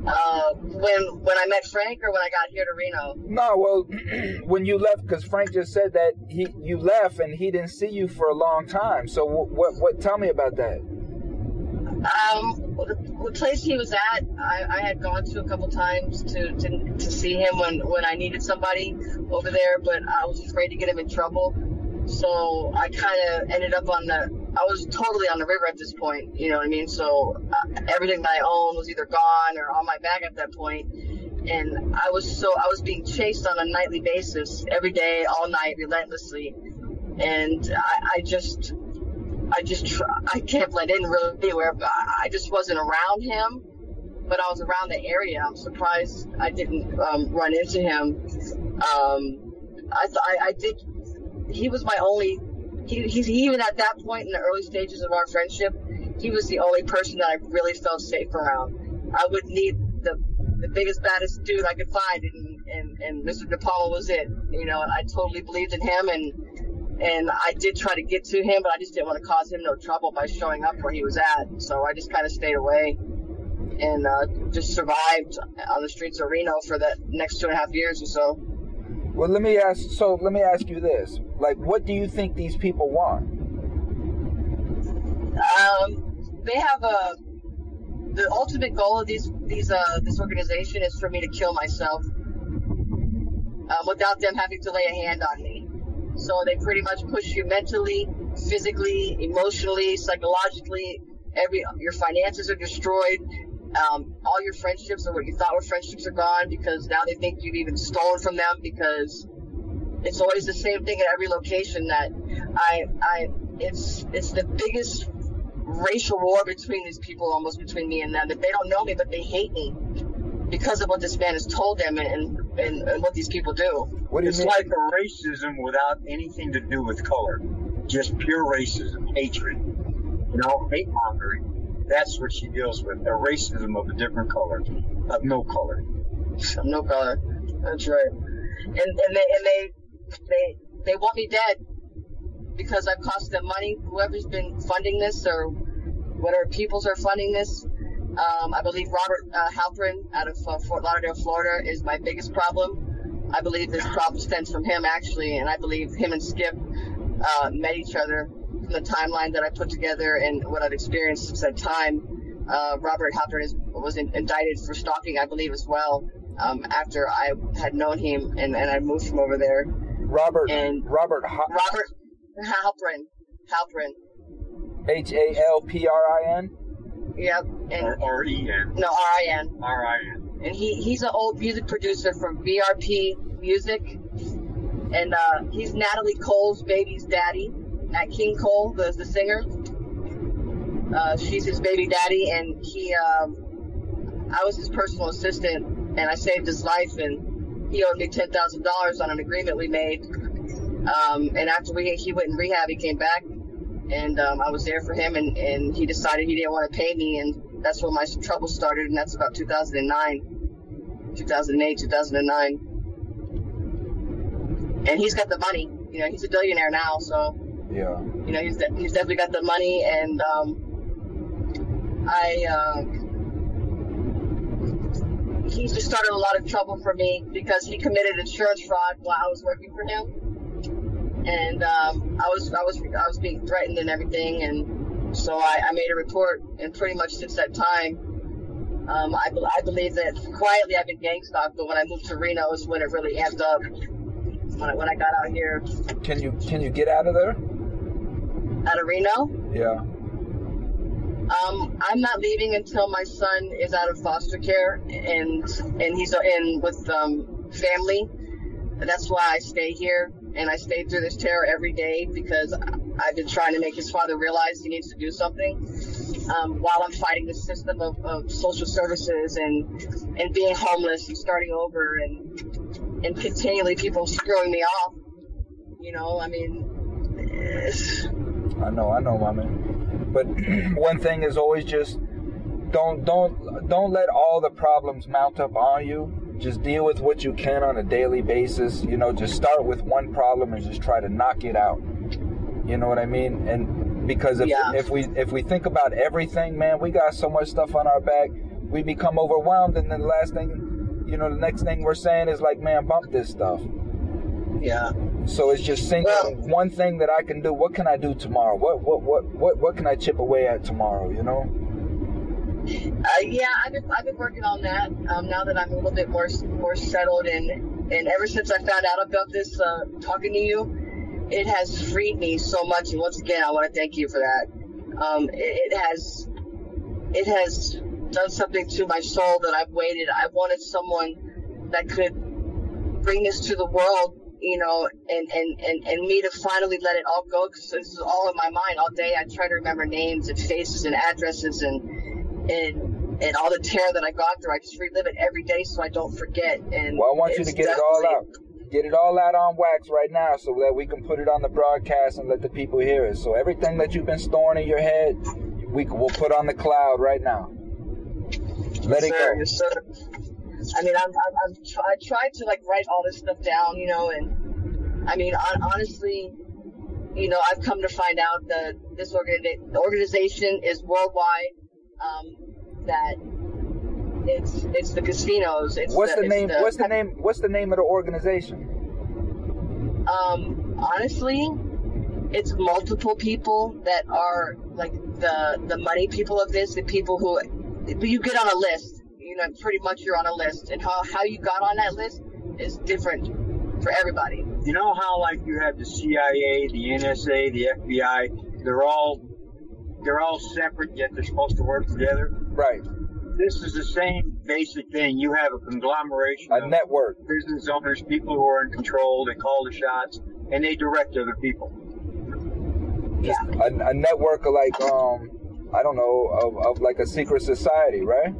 Uh, when when I met Frank or when I got here to Reno. No, well, when you left, because Frank just said that he you left and he didn't see you for a long time. So, what? What? what tell me about that. Um, the, the place he was at, I, I had gone to a couple times to, to to see him when when I needed somebody over there, but I was afraid to get him in trouble. So I kind of ended up on the. I was totally on the river at this point. You know what I mean? So uh, everything that I owned was either gone or on my back at that point. And I was so I was being chased on a nightly basis, every day, all night, relentlessly. And I, I just I just tr- I can't blend in really anywhere. I just wasn't around him, but I was around the area. I'm surprised I didn't um, run into him. Um, I, th- I I did. He was my only. He, he's even at that point in the early stages of our friendship, he was the only person that I really felt safe around. I would need the the biggest baddest dude I could find, and and, and Mr. De Palma was it. You know, I totally believed in him and and I did try to get to him, but I just didn't want to cause him no trouble by showing up where he was at. So I just kind of stayed away and uh, just survived on the streets of Reno for the next two and a half years or so. Well, let me ask. So, let me ask you this: like, what do you think these people want? Um, they have a the ultimate goal of these these uh this organization is for me to kill myself um, without them having to lay a hand on me. So they pretty much push you mentally, physically, emotionally, psychologically. Every your finances are destroyed. Um, all your friendships or what you thought were friendships are gone because now they think you've even stolen from them because it's always the same thing at every location that I I it's it's the biggest racial war between these people almost between me and them that they don't know me but they hate me because of what this man has told them and and, and what these people do. What do you it's mean? like a racism without anything to do with color. Just pure racism, hatred. You know, hate mongering. That's what she deals with. A racism of a different color, of no color. I'm no color. That's right. And and they and they they they want me dead because I've cost them money. Whoever's been funding this or whatever peoples are funding this. Um, I believe Robert uh, Halprin out of uh, Fort Lauderdale, Florida, is my biggest problem. I believe this problem stems from him actually, and I believe him and Skip uh, met each other the timeline that I put together and what I've experienced since that time. Uh, Robert Halprin is, was in, indicted for stalking, I believe, as well. Um, after I had known him and, and I moved from over there. Robert. And- Robert. Ho- Robert Halprin, Halprin, H A L P R I N. yep, and or E N. no R-I-N. R I N. and he he's an old music producer from BRP Music, and uh, he's Natalie Cole's baby's daddy, Nat King Cole, the the singer. Uh, she's his baby daddy, and he um, I was his personal assistant, and I saved his life, and he owed me ten thousand dollars on an agreement we made. Um, and after we he went in rehab, he came back, and um, I was there for him, and, and he decided he didn't want to pay me, and that's when my trouble started, and that's about 2009. 2008, 2009. And he's got the money. You know, he's a billionaire now, so Yeah. you know he's de- he's definitely got the money. And um, I uh, he's just started a lot of trouble for me because he committed insurance fraud while I was working for him. And um, I was I was I was being threatened and everything, and so I, I made a report. And pretty much since that time, um, I, I believe that quietly I've been gang stalked, but when I moved to Reno is when it really amped up. When I, when I got out here Can you can you get out of there? Out of Reno, Yeah. um, I'm not leaving until my son is out of foster care and and he's in with um, family. That's why I stay here and I stay through this terror every day because I've been trying to make his father realize he needs to do something. Um, while I'm fighting the system of, of social services and and being homeless and starting over and and continually people screwing me off. You know, I mean, I know, I know, my man. But one thing is always just don't don't don't let all the problems mount up on you. Just deal with what you can on a daily basis. You know, just start with one problem and just try to knock it out. You know what I mean? And because if Yeah. if we if we think about everything, man, we got so much stuff on our back, we become overwhelmed and then the last thing you know, the next thing we're saying is like, man, bump this stuff. yeah. So it's just thinking Well- one thing that I can do. What can I do tomorrow? What what what what what can I chip away at tomorrow? You know? Uh, yeah, I've been, I've been working on that. Um, now that I'm a little bit more more settled, and and ever since I found out about this, uh, talking to you, it has freed me so much. And once again, I want to thank you for that. Um, it, it has it has done something to my soul that I've waited. I wanted someone that could bring this to the world, you know, and and and, and me to finally let it all go because this is all in my mind all day. I try to remember names and faces and addresses and and and all the terror that I got through. I just relive it every day so I don't forget. And Well, I want you to get it all out. Get it all out on wax right now, so that we can put it on the broadcast and let the people hear it. So everything that you've been storing in your head, we we'll put on the cloud right now. Let it sir, go. yes, sir. I mean, I'm, I'm, I'm try, I tried to like write all this stuff down, you know, and I mean, on, honestly, you know, I've come to find out that this organi- the organization is worldwide. Um, that it's it's the casinos. It's What's the it's name? What's the name? What's the name of the organization? Um, honestly, it's multiple people that are like the the money people of this, the people who you get on a list. You know, pretty much you're on a list, and how how you got on that list is different for everybody. You know how like you have the CIA, the NSA, the FBI, they're all they're all separate yet they're supposed to work together. Right, This is the same basic thing. You have a conglomeration a of network. business owners, people who are in control, they call the shots, and they direct other people. Yeah. A, a network of like um, I don't know, of, of like a secret society, right?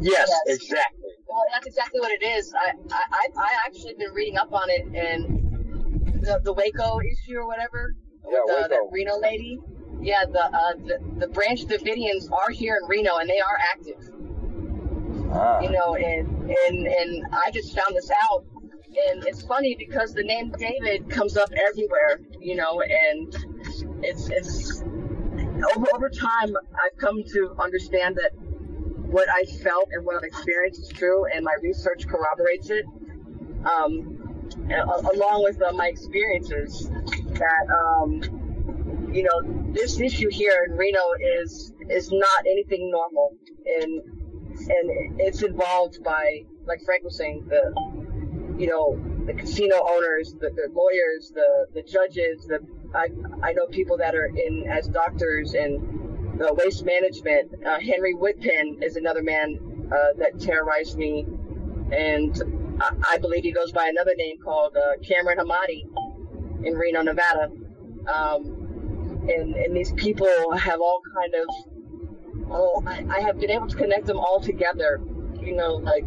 Yes, Yes. exactly. Well, that's exactly what it is. I I I actually been reading up on it, and the the Waco issue or whatever. Yeah, the, Waco. Reno lady. Yeah, the uh the, the Branch Davidians are here in Reno, and they are active. Ah, you know, and and and I just found this out, and it's funny because the name David comes up everywhere, you know, and it's it's over over time I've come to understand that what I felt and what I've experienced is true, and my research corroborates it. Um, along with uh, my experiences, that um, you know, this issue here in Reno is is not anything normal, and and it's involved by, like Frank was saying, the you know the casino owners, the, the lawyers, the the judges. The I I know people that are in as doctors and uh, waste management. Uh, Henry Whitpin is another man uh, that terrorized me, and I, I, believe he goes by another name called uh, Cameron Hamadi in Reno, Nevada. Um, and, and these people have all kind of, oh, I, I have been able to connect them all together, you know, like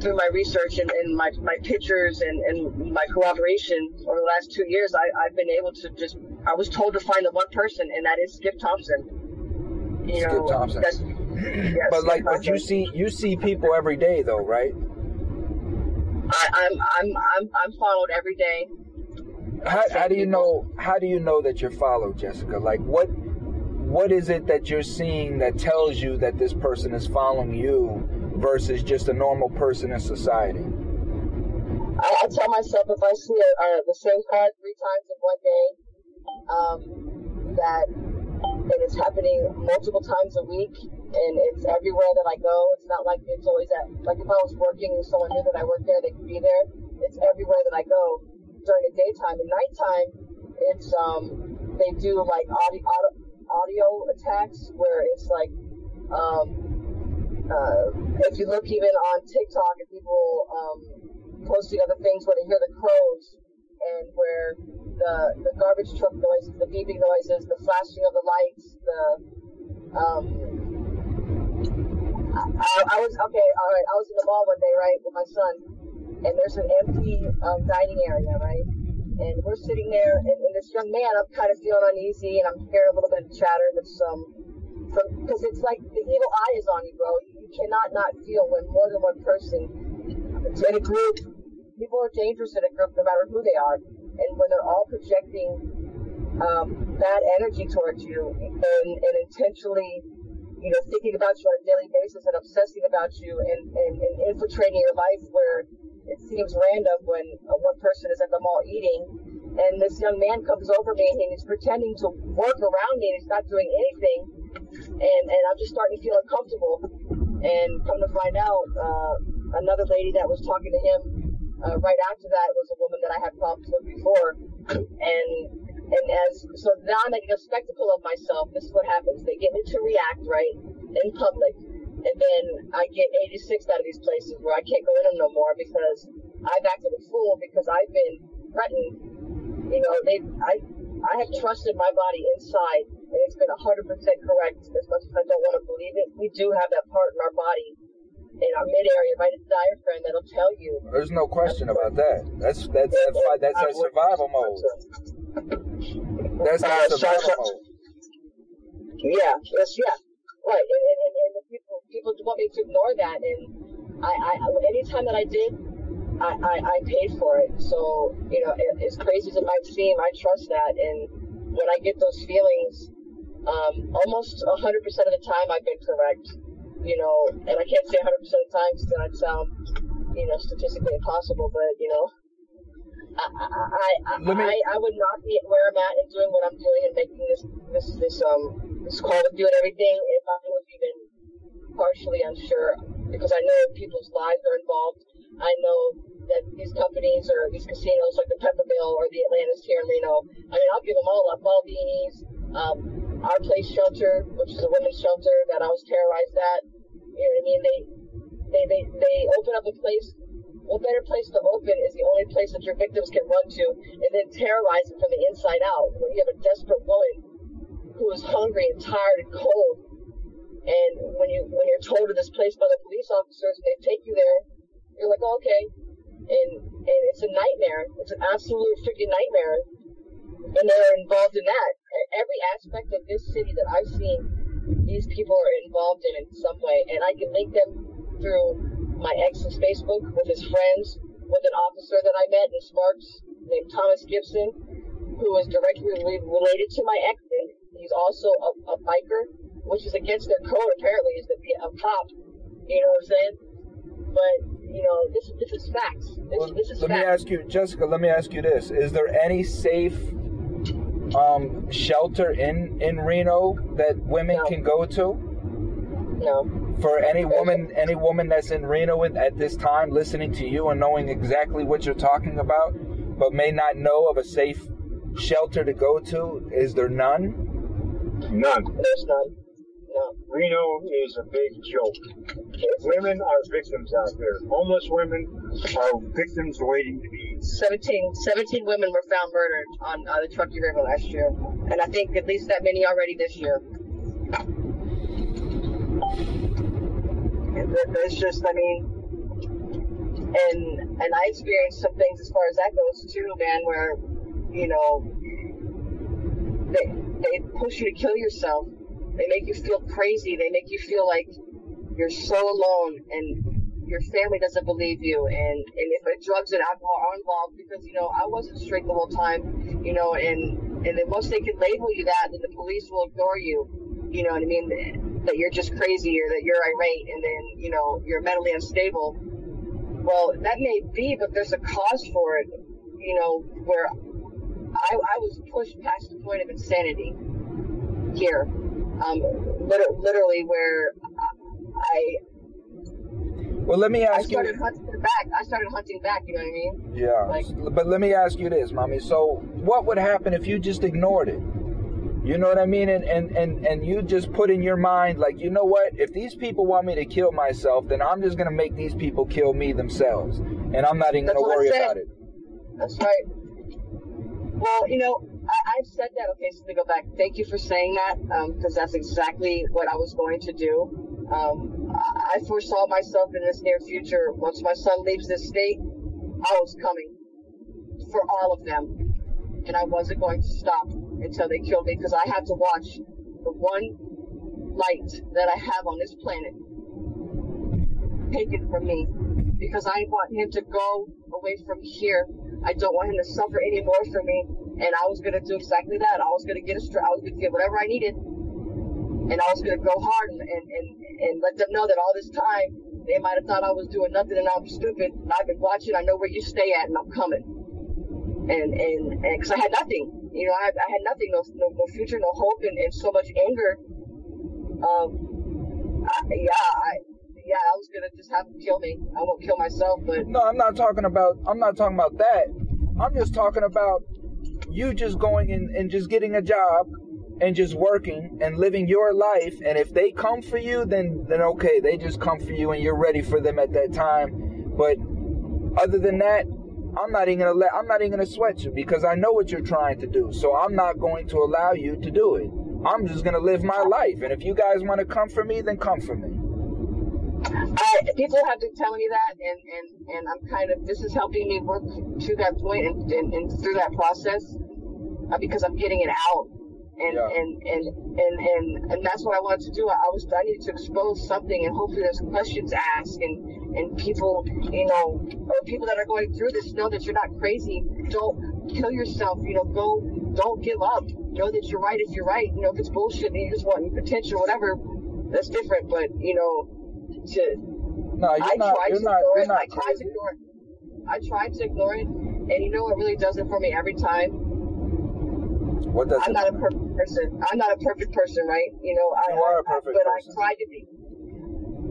through my research and, and my, my pictures and, and my corroboration over the last two years, I, I've been able to just, I was told to find the one person, and that is Skip Thompson. You Skip know, Thompson. That's, yeah, but Skip like, Thompson. but you see, you see people every day, though, right? I, I'm, I'm, I'm, I'm followed every day. How, how do you know? How do you know that you're followed, Jessica? Like, what, what is it that you're seeing that tells you that this person is following you? versus just a normal person in society? I, I tell myself if I see a, uh, the same card three times in one day, um, that and it's happening multiple times a week, and it's everywhere that I go. It's not like it's always at like if I was working and someone knew that I worked there, they could be there. It's everywhere that I go during the daytime. and nighttime, it's um they do like audio audio, audio attacks where it's like um uh, if you look even on TikTok and people um, posting other things where they hear the crows and where the the garbage truck noises, the beeping noises, the flashing of the lights, the um, I, I was okay, all right. I was in the mall one day, right, with my son, and there's an empty um, dining area, right, and we're sitting there, and, and this young man, I'm kind of feeling uneasy, and I'm hearing a little bit of chatter that's um, because it's like the evil eye is on you, bro. You cannot not feel when more than one person in a group, people are dangerous in a group no matter who they are. And when they're all projecting um, bad energy towards you and, and intentionally, you know, thinking about you on a daily basis and obsessing about you and, and, and infiltrating your life where it seems random when uh, one person is at the mall eating and this young man comes over me and he's pretending to work around me and he's not doing anything and and I'm just starting to feel uncomfortable and come to find out, uh, another lady that was talking to him uh, right after that was a woman that I had problems with before. And and as so now I'm making a spectacle of myself. This is what happens. They get me to react right in public, and then I get 86 out of these places where I can't go in them no more because I've acted a fool because I've been threatened. You know, they I I have trusted my body inside, and it's been 100% correct as much as I don't want to believe it. We do have that part in our body, in our mid area, right at the diaphragm, that'll tell you. There's no question about that. That's that's that's, that's, that's that survival mode. That's that survival mode. Yeah, yes, yeah, right. And, and, and, and people people want me to ignore that, and I, I anytime that I did, I, I, I paid for it. So, you know, as crazy as it might seem, I trust that. And when I get those feelings, um, almost 100% of the time I've been correct. You know, and I can't say 100% of the time because then I'd sound, you know, statistically impossible, but, you know, I, I, I, me... I, I would not be where I'm at and doing what I'm doing and making this, this, this, um, this call to do and everything if I was even partially unsure because I know people's lives are involved. I know that these companies or these casinos like the Peppermill or the Atlantis here in Reno, I mean, I'll give them all up. Baldini's, um, Our Place Shelter, which is a women's shelter that I was terrorized at. You know what I mean? They, they, they, they open up a place. What better place to open is the only place that your victims can run to and then terrorize them from the inside out. When you have a desperate woman who is hungry and tired and cold, and when you when you're told of this place by the police officers and they take you there, you're like, okay, and and it's a nightmare. It's an absolute freaking nightmare, and they're involved in that. Every aspect of this city that I've seen, these people are involved in in some way, and I can link them through my ex's Facebook with his friends, with an officer that I met in Sparks named Thomas Gibson, who is directly related to my ex. He's also a, a biker, which is against their code apparently, is to be a cop. You know what I'm saying? But you know, this, this is facts. This, well, this is let facts. me ask you, Jessica. Let me ask you this: Is there any safe um, shelter in in Reno that women no. can go to? No. For any woman, any woman that's in Reno at this time, listening to you and knowing exactly what you're talking about, but may not know of a safe shelter to go to, is there none? None. There's none. No. Reno is a big joke. Women are victims out there. Homeless women are victims waiting to be 17, 17 women were found murdered on uh, the Truckee River last year, and I think at least that many already this year. And th- There's just, I mean, and and I experienced some things as far as that goes too, man. Where you know they they push you to kill yourself. They make you feel crazy. They make you feel like you're so alone and your family doesn't believe you. And, and if drugs and alcohol are involved, because, you know, I wasn't straight the whole time, you know, and, and then once they can label you that, then the police will ignore you. You know what I mean? That you're just crazy or that you're irate and then, you know, you're mentally unstable. Well, that may be, but there's a cause for it, you know, where I, I was pushed past the point of insanity here. Um, lit- literally where I Well, let me I ask you. started hunting back. I started hunting back. You know what I mean? Yeah, Like- but let me ask you this, mommy. So, what would happen if you just ignored it? You know what I mean? And and and and you just put in your mind, like, you know what? If these people want me to kill myself, then I'm just gonna make these people kill me themselves, and I'm not even That's gonna I worry about it. That's right. Well, you know, I, I've said that. Okay, so to go back, thank you for saying that because that's exactly what I was going to do. Um, I I foresaw myself in this near future. Once my son leaves this state, I was coming for all of them, and I wasn't going to stop until they killed me because I had to watch the one light that I have on this planet taken from me because I want him to go away from here. I don't want him to suffer anymore from me. And I was gonna do exactly that. I was gonna get a str- I was gonna get whatever I needed, and I was gonna go hard and, and and and let them know that all this time they might have thought I was doing nothing and I'm stupid. I've been watching. I know where you stay at, and I'm coming. And and and because I had nothing, you know, I, I had nothing, no, no no future, no hope, and, and so much anger. Um, I, yeah, I yeah, I was gonna just have them kill me. I won't kill myself, but No, I'm not talking about. I'm not talking about that. I'm just talking about you just going in and just getting a job and just working and living your life. And if they come for you, then then okay, they just come for you and you're ready for them at that time. But other than that, I'm not even gonna let. I'm not even gonna sweat you because I know what you're trying to do. So I'm not going to allow you to do it. I'm just gonna live my life. And if you guys want to come for me, then come for me. I, people have been telling me that, and, and, and I'm kind of, this is helping me work to that point and, and, and through that process uh, because I'm getting it out. And, Yeah. and, and, and, and, and that's what I wanted to do. I was, I needed to expose something and hopefully there's questions asked and, and people, you know, or people that are going through this know that you're not crazy. Don't kill yourself, you know, go, don't give up. Know that you're right if you're right. You know, if it's bullshit and you just want potential or whatever, that's different. But, you know, to, No, you're I not. tried You're to not. ignore You're it. not I tried to ignore it. I tried to ignore it, and you know what really does it for me every time? What does I'm it not a perfect person. I'm not a perfect person, right? You know, I, You are a I- perfect but person. I try to be.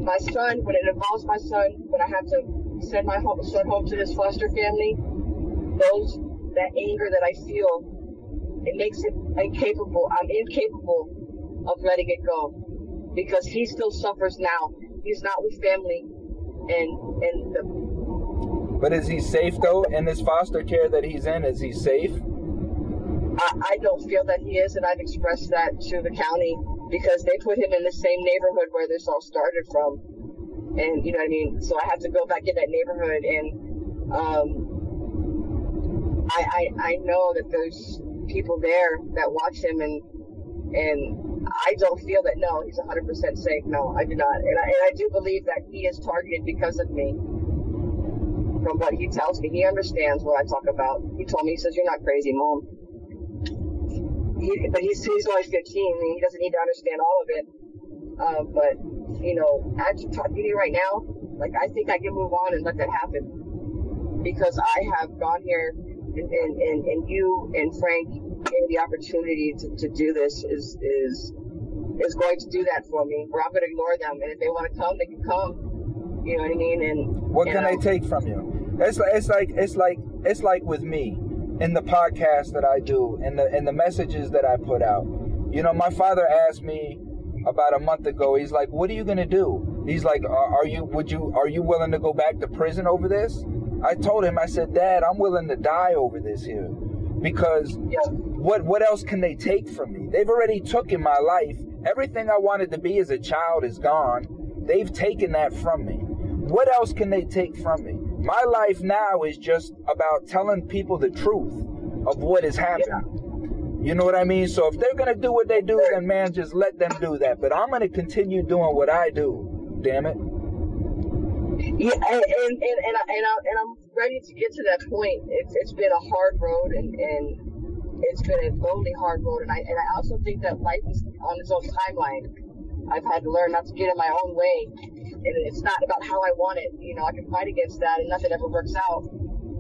My son, when it involves my son, when I have to send my home, son home to his foster family, those that anger that I feel, it makes it incapable. I'm incapable of letting it go because he still suffers now. He's not with family, and and the But is he safe though in this foster care that he's in? Is he safe? I, I don't feel that he is, and I've expressed that to the county because they put him in the same neighborhood where this all started from. And you know what I mean? So I have to go back in that neighborhood, and um, I, I I know that there's people there that watch him, and and I don't feel that no, he's 100% safe. No, I do not, and I, and I do believe that he is targeted because of me. From what he tells me, he understands what I talk about. He told me, he says, "You're not crazy, mom." he, but he's, he's only 15 and he doesn't need to understand all of it. Uh, but, you know, as I'm talking to you right now, like, I think I can move on and let that happen. Because I have gone here and, and, and, and you and Frank gave the opportunity to, to do this is, is, is going to do that for me. Or I'm going to ignore them. And if they want to come, they can come. You know what I mean? And What can know, they take from you? It's like it's like it's like it's like with me in the podcast that I do and the and the messages that I put out. You know, my father asked me about a month ago. He's like, "What are you gonna do?" He's like, "Are are you would you are you willing to go back to prison over this?" I told him, I said, "Dad, I'm willing to die over this here, because Yeah. What what else can they take from me? They've already taken my life. Everything I wanted to be as a child is gone. They've taken that from me. What else can they take from me? My life now is just about telling people the truth of what is happening. You know what I mean? So if they're gonna do what they do, then man, just let them do that. But I'm gonna continue doing what I do. Damn it. Yeah, and and and and, I, and, I, and I'm ready to get to that point. It's it's been a hard road, and and it's been a lonely hard road, and I and I also think that life is on its own timeline. I've had to learn not to get in my own way, and it's not about how I want it. You know, I can fight against that, and nothing ever works out.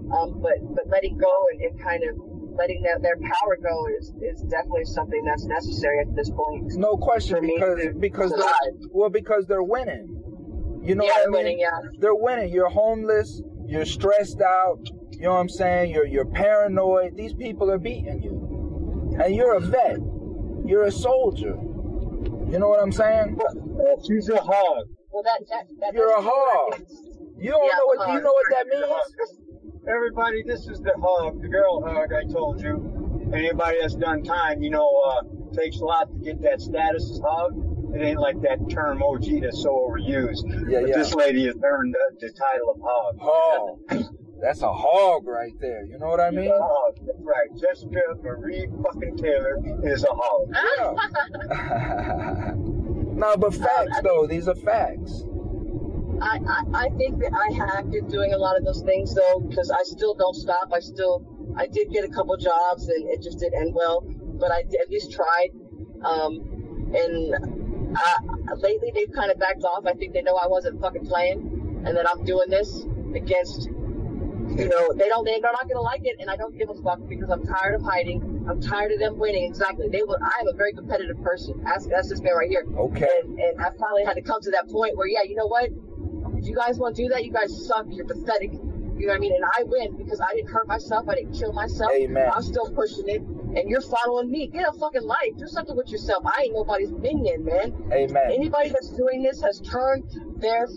Um, but but letting go and, and kind of letting their, their power go is, is definitely something that's necessary at this point. No question because because they're, well because they're winning. You know yeah, what I mean? winning. Yeah. They're winning. You're homeless. You're stressed out. You know what I'm saying? You're you're paranoid. These people are beating you, and you're a vet. You're a soldier. You know what I'm saying? She's a hog. Well, that that, that You're a hog. You don't Yeah, know what you know what that means. Everybody, this is the hog, the girl hog I told you. Anybody that's done time, you know, uh, takes a lot to get that status as hog. It ain't like that term OG that's so overused. Yeah, but yeah. this lady has earned the, the title of hog. Hog. That's a hog right there. You know what I She's mean? a hog. That's right. Jessica Marie fucking Taylor is a hog. Yeah. no, but facts though. These are facts. I, I, I think that I have been doing a lot of those things though, because I still don't stop. I still, I did get a couple jobs and it just didn't end well, but I at least tried. Um, and I, lately they've kind of backed off. I think they know I wasn't fucking playing and that I'm doing this against, you know, they don't, they're not gonna like it, and I don't give a fuck because I'm tired of hiding. I'm tired of them winning. Exactly. They will. I am a very competitive person. Ask, that's this man right here. Okay. And, and I finally had to come to that point where, yeah, you know what? If you guys want to do that, you guys suck. You're pathetic. You know what I mean? And I win because I didn't hurt myself. I didn't kill myself. Amen. I'm still pushing it. And you're following me. Get a fucking life. Do something with yourself. I ain't nobody's minion, man. Amen. Anybody that's doing this has turned their,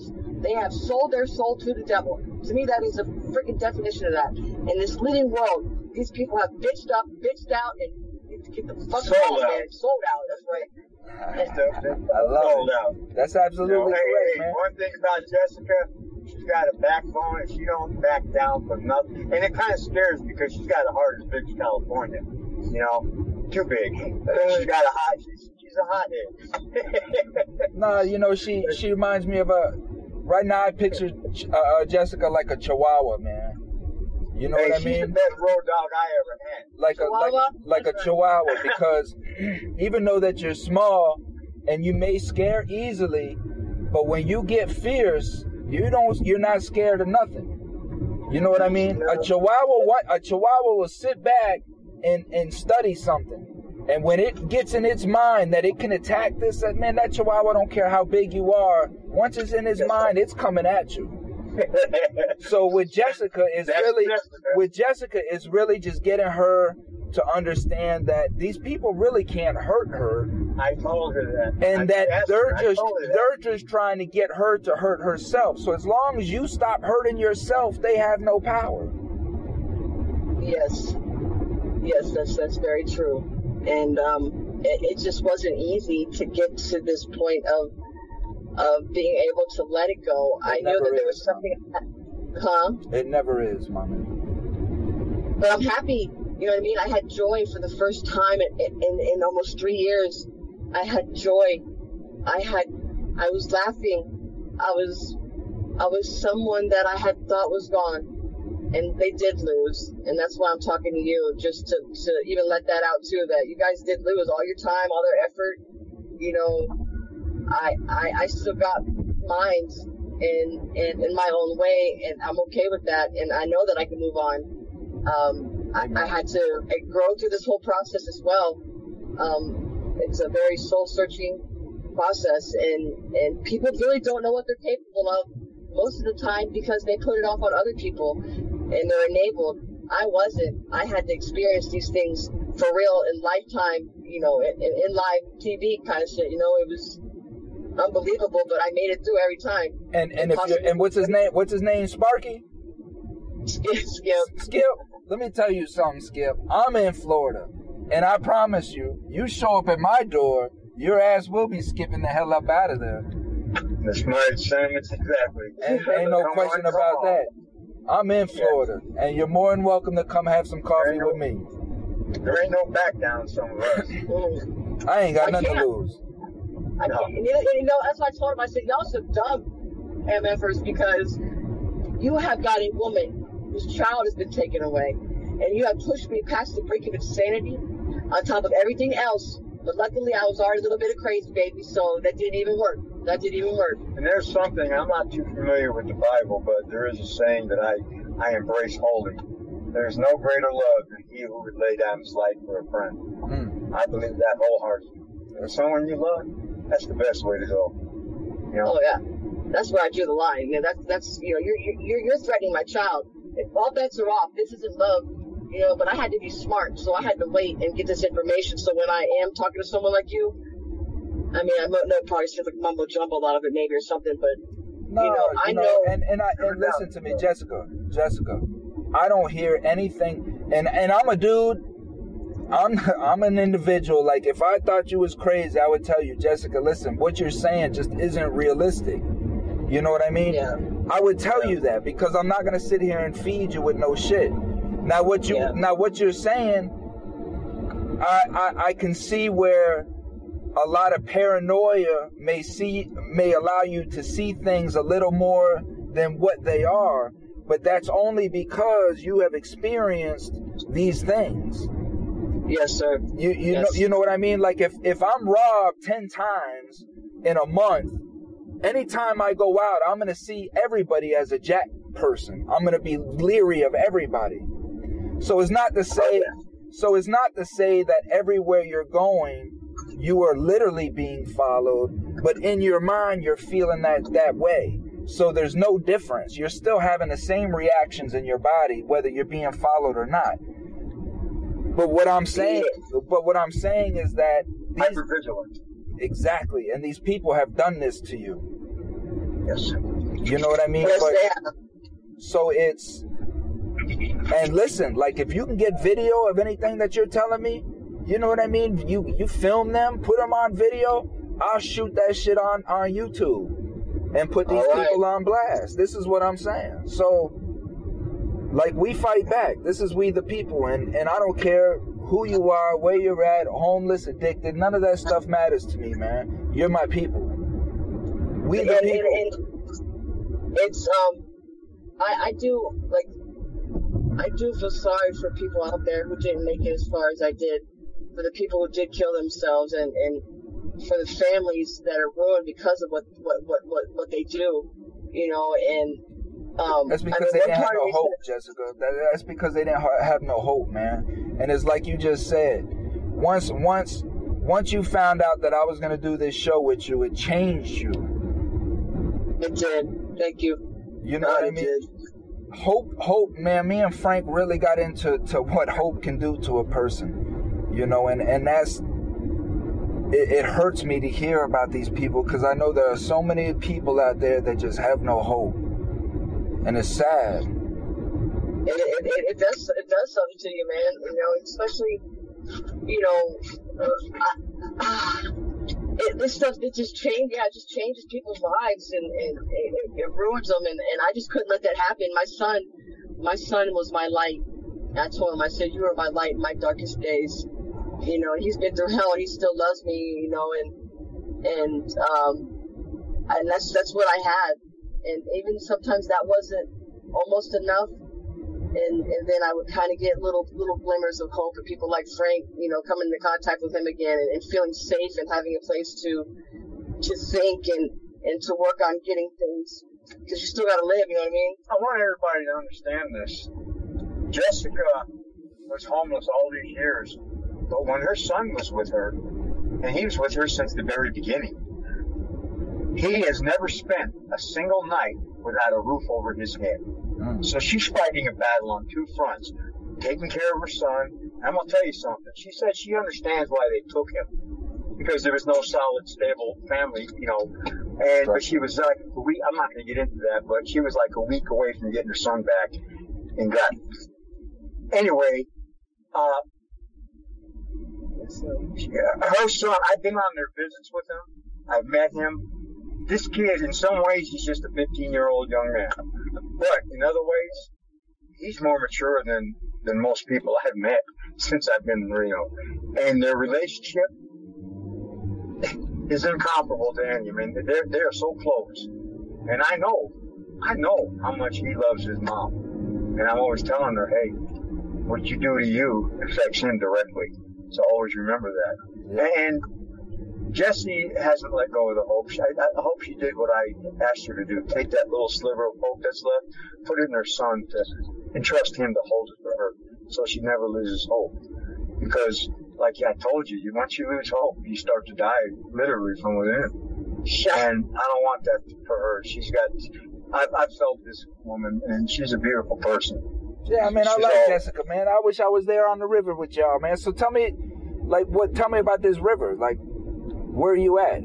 they have sold their soul to the devil. To me, that is a freaking definition of that. In this living world, these people have bitched up, bitched out, and need get the fuck Sold out, out. man. Sold out. That's right. I love it. out. That's You know, absolutely hey, correct, hey, man. one thing about Jessica, she's got a backbone and she don't back down for nothing. And it kind of scares me because she's got a heart as big as California. You know, too big. She's uh, got a hot. She's, she's a hothead. No, you know she she reminds me of a. Right now, I picture uh, uh, Jessica like a Chihuahua, man. You know hey, what I she's the best road dog I ever had. Like a like, Chihuahua? like a Chihuahua, because even though that you're small and you may scare easily, but when you get fierce, you don't you're not scared of nothing. You know what I mean? A Chihuahua what a Chihuahua will sit back and and study something. And when it gets in its mind that it can attack this, that man, that Chihuahua don't care how big you are. Once it's in its mind, it's coming at you. So with Jessica, it's That's really Jessica. with Jessica, it's really just getting her to understand that these people really can't hurt her, I told her that. and I that asked they're just told her that. they're just trying to get her to hurt herself. So as long as you stop hurting yourself, they have no power. Yes, yes, that's that's very true, and um, it, it just wasn't easy to get to this point of of being able to let it go. I knew that there is, was something, huh? It never is, mama. But I'm happy. You know what I mean? I had joy for the first time in, in, in almost three years. I had joy. I had, I was laughing. I was, I was someone that I had thought was gone, and they did lose. And that's why I'm talking to you, just to, to even let that out too. That you guys did lose all your time, all their effort. You know, I, I, I still got minds in, in, in my own way, and I'm okay with that. And I know that I can move on um, I, I had to I grow through this whole process as well. Um, it's a very soul searching process, and and people really don't know what they're capable of most of the time because they put it off on other people, and they're enabled. I wasn't. I had to experience these things for real in lifetime, you know, in, in live TV kind of shit. You know, it was unbelievable, but I made it through every time. And and if you and what's his name? What's his name? Sparky. Skip, Skip. Skip. Let me tell you something, Skip. I'm in Florida, and I promise you, you show up at my door, your ass will be skipping the hell up out of there. That's my sentiments exactly. Ain't, ain't no question on, about on. that. I'm in Florida, and you're more than welcome to come have some coffee with me. There ain't no back down some us. I ain't got I nothing to lose. I and you, know, that's why I told him, I said, y'all so dumb, MFers, because you have got a woman whose child has been taken away, and you have pushed me past the brink of insanity on top of everything else. But luckily, I was already a little bit of crazy, baby, so that didn't even work. That didn't even work. And there's something, I'm not too familiar with the Bible, but there is a saying that I, I embrace wholly. There's no greater love than he who would lay down his life for a friend. Mm. I believe that wholeheartedly. If someone you love, that's the best way to go. You know? Oh yeah, that's where I drew the line. You know, that's that's you know, you're you're you're threatening my child. If all bets are off, this isn't love. You know, but I had to be smart, so I had to wait and get this information. So when I am talking to someone like you, I mean, I know it probably sounds like mumbo jumbo a lot of it, maybe or something, but No, You know, I know- and and I and listen to me, Jessica, Jessica. I don't hear anything, and and I'm a dude. I'm I'm an individual. Like if I thought you was crazy, I would tell you, Jessica. Listen, what you're saying just isn't realistic. You know what I mean? yeah, I would tell you that because I'm not gonna sit here and feed you with no shit. Now what you Yeah. now what you're saying, I, I I can see where a lot of paranoia may see may allow you to see things a little more than what they are, but that's only because you have experienced these things. yes, sir. You you Yes. know you know what I mean? Like if if I'm robbed ten times in a month, anytime I go out, I'm gonna see everybody as a jack person. I'm gonna be leery of everybody. So it's not to say oh, so it's not to say that everywhere you're going you are literally being followed, but in your mind you're feeling that that way. So there's no difference. You're still having the same reactions in your body whether you're being followed or not. But what I'm saying, but what I'm saying is that these Hypervigilant. exactly, and these people have done this to you. Yes. You know what I mean? Yes, But- they have. so it's and listen, like if you can get video of anything that you're telling me, you know what I mean? You you film them, put them on video. I'll shoot that shit on on YouTube and put these right. people on blast. This is what I'm saying. So like we fight back. This is we the people and and I don't care who you are, where you're at, homeless, addicted, none of that stuff matters to me, man. You're my people. We the and, people. and it's um I, I do like I do feel sorry for people out there who didn't make it as far as I did, for the people who did kill themselves and, and for the families that are ruined because of what what, what, what, what they do, you know, and um That's I because mean, they didn't have no hope, Jessica. That- That's because they didn't ha- have no hope, man. And it's like you just said. Once, once, once you found out that I was gonna do this show with you, it changed you. It did. Thank you. You know God, what I mean? did. Hope, hope, man. Me and Frank really got into to what hope can do to a person. You know, and and that's it, it hurts me to hear about these people because I know there are so many people out there that just have no hope, and it's sad. it, it, it, does it does something to you, man. You know, especially you know, uh, I, it, this stuff it just change. Yeah, it just changes people's lives and, and it, it, it ruins them. And, and I just couldn't let that happen. My son, my son was my light. I told him, I said, you are my light in my darkest days. You know, he's been through hell and he still loves me. You know, and and um, and that's that's what I had. And even sometimes that wasn't almost enough and and then I would kind of get little little glimmers of hope and people like Frank, you know, coming into contact with him again and, and feeling safe and having a place to to think and and to work on getting things because you still got to live, you know what I mean? I want everybody to understand this. Jessica was homeless all these years, but when her son was with her, and he was with her since the very beginning, he has never spent a single night without a roof over his head. Mm. So she's fighting a battle on two fronts. taking care of her son. I'm gonna tell you something. She said she understands why they took him because there was no solid, stable family, you know. And but she was like a week. I'm not gonna get into that, but she was like a week away from getting her son back, and got. Anyway, uh, her son. I've been on their visits with him. I've met him. This kid, in some ways, he's just a 15 year old young man, but in other ways, he's more mature than than most people I've met since I've been in Reno. And their relationship is incomparable to any. I mean, they're, they're so close. And I know, I know how much he loves his mom. And I'm always telling her, hey, what you do to you affects him directly. So always remember that. And Jesse hasn't let go of the hope. I, I hope she did what I asked her to do. Take that little sliver of hope that's left, put it in her son to entrust him to hold it for her so she never loses hope. Because, like I told you, once you lose hope, you start to die literally from within. And I don't want that for her. She's got, I've, I've felt this woman, and she's a beautiful person. Yeah, I mean, I like Jessica, man. I wish I was there on the river with y'all, man. So tell me, like, what? Tell me about this river. Like, where are you at?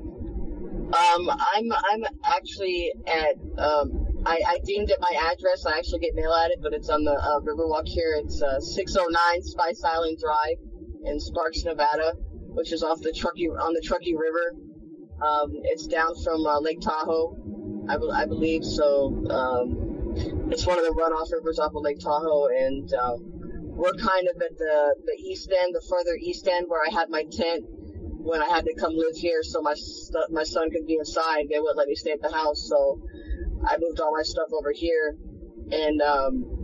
Um, I'm I'm actually at um, I, I deemed it my address. I actually get mail at it, but it's on the uh, Riverwalk here. It's uh, 609 Spice Island Drive in Sparks, Nevada, which is off the Truckee on the Truckee River. Um, it's down from uh, Lake Tahoe, I, be- I believe. So um, it's one of the runoff rivers off of Lake Tahoe, and um, we're kind of at the the east end, the further east end, where I had my tent when I had to come live here, so my my son could be inside. They wouldn't let me stay at the house, so I moved all my stuff over here, and um,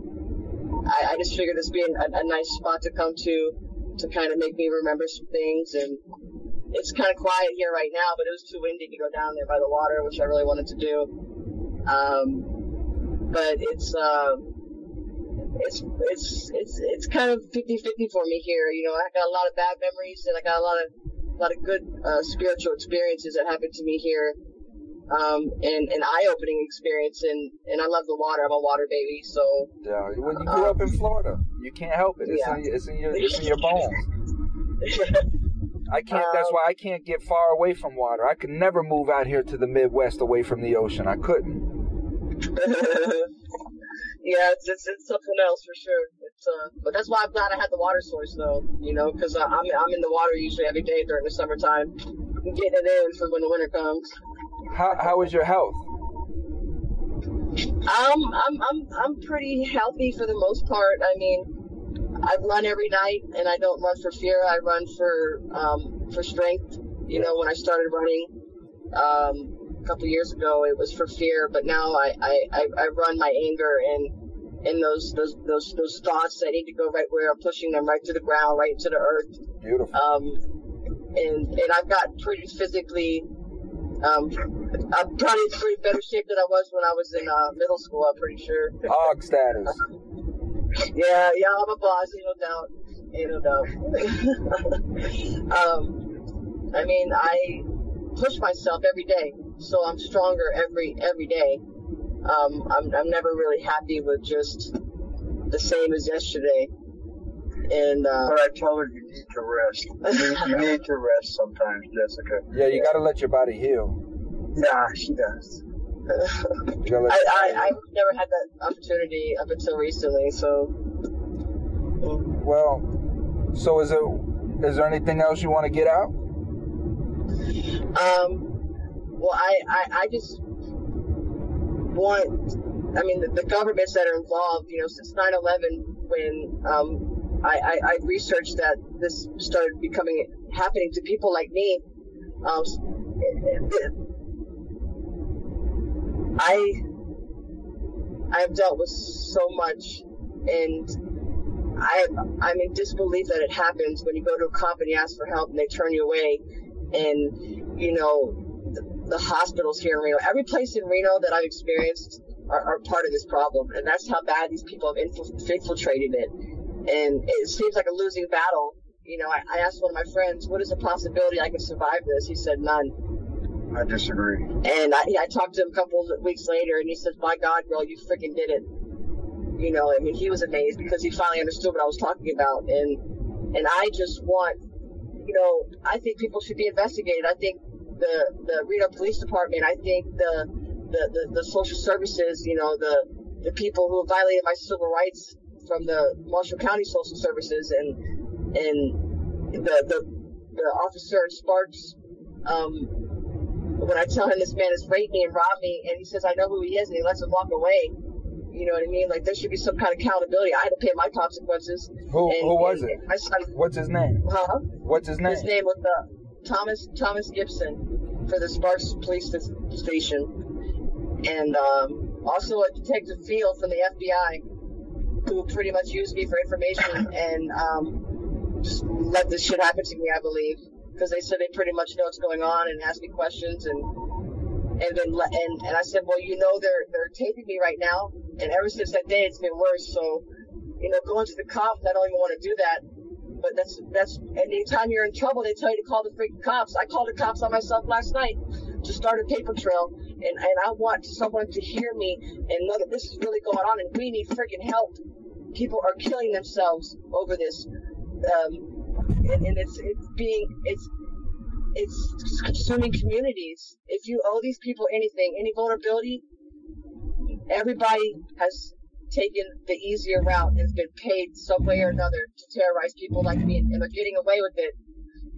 I, I just figured this being a, a nice spot to come to, to kind of make me remember some things. And it's kind of quiet here right now, but it was too windy to go down there by the water, which I really wanted to do. Um, but it's uh, it's it's it's it's kind of 50-50 for me here. You know, I got a lot of bad memories, and I got a lot of a lot of good uh, spiritual experiences that happened to me here, um, and an eye-opening experience. And and I love the water. I'm a water baby, so Yeah, when you grew up in Florida, you can't help it. It's, Yeah. in, it's in your it's in your bones. I can't. That's why I can't get far away from water. I could never move out here to the Midwest away from the ocean. I couldn't. yeah, it's, it's it's something else for sure. It's uh, but that's why I'm glad I had the water source though. You know, because I'm I'm in the water usually every day during the summertime, I'm getting it in for when the winter comes. How how is your health? Um, I'm I'm I'm pretty healthy for the most part. I mean, I run every night, and I don't run for fear. I run for um for strength. You know, when I started running, um, a couple years ago, it was for fear, but now I I, I, run my anger and and those those those those thoughts that need to go right where I'm pushing them right to the ground, right to the earth. Beautiful. Um, and and I've got pretty physically. Um, I'm probably in pretty better shape than I was when I was in uh, middle school. I'm pretty sure. Hog status. Yeah, yeah, I'm a boss, ain't no doubt. Ain't no doubt. um, I mean, I push myself every day, so I'm stronger every every day. Um, I'm I'm never really happy with just the same as yesterday. And uh, But I tell her you need to rest. You need, you need to rest sometimes, Jessica. Yeah, you gotta let your body heal. Yeah, she does. You gotta let I, I I've never had that opportunity up until recently, so Well, so is it? Is there anything else you want to get out? Um, well, I, I, I just want, I mean, the, the governments that are involved, you know, since 9 11, when um, I, I, I researched that this started becoming happening to people like me, um, I, I have dealt with so much, and I, I'm in disbelief that it happens when you go to a cop and you ask for help and they turn you away. And you know the, hospitals here in Reno, every place in Reno that I've experienced are, are part of this problem, and that's how bad these people have infil- infiltrated it. And it seems like a losing battle. You know, I, I asked one of my friends, "What is the possibility I can survive this?" He said, "None." I disagree. And I, I talked to him a couple of weeks later, and he said, "My God, girl, you freaking did it." You know, I mean, he was amazed because he finally understood what I was talking about, and and I just want, you know, I think people should be investigated. I think the the Reno Police Department, I think the the, the, the social services, you know, the the people who violated my civil rights from the Washoe County Social Services and and the the, the officer in Sparks. Um, when I tell him this man has raped me and robbed me, and he says I know who he is, and he lets him walk away. You know what I mean? Like there should be some kind of accountability. I had to pay my consequences. Who and, who was and it? My son, What's his name? huh? What's his name? His name was uh, Thomas Thomas Gibson for the Sparks Police Station, and um, also a Detective Field from the FBI, who pretty much used me for information and um, just let this shit happen to me. I believe because they said they pretty much know what's going on and asked me questions and and then and and I said, well, you know, they're they're taping me right now, and ever since that day, it's been worse. So, you know, going to the cops, I don't even want to do that. But that's that's anytime you're in trouble, they tell you to call the freaking cops. I called the cops on myself last night to start a paper trail, and and I want someone to hear me and know that this is really going on, and we need freaking help. People are killing themselves over this, um, and, and it's it's being it's it's consuming communities. If you owe these people anything, any vulnerability, everybody has taken the easier route and has been paid some way or another to terrorize people like me, and they're getting away with it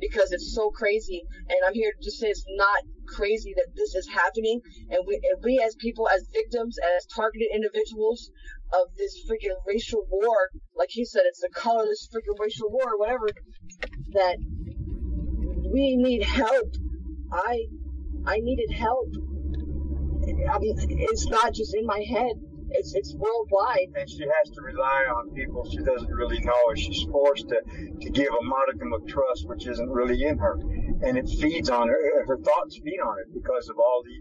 because it's so crazy. And I'm here to just say it's not crazy that this is happening, and we, and we as people, as victims, as targeted individuals of this freaking racial war, like he said, it's a colorless freaking racial war, whatever, that we need help. I I needed help. I mean, it's not just in my head. It's it's worldwide. and she has to rely on people she doesn't really know. She's forced to, to give a modicum of trust, which isn't really in her, and it feeds on her. Her thoughts feed on it because of all the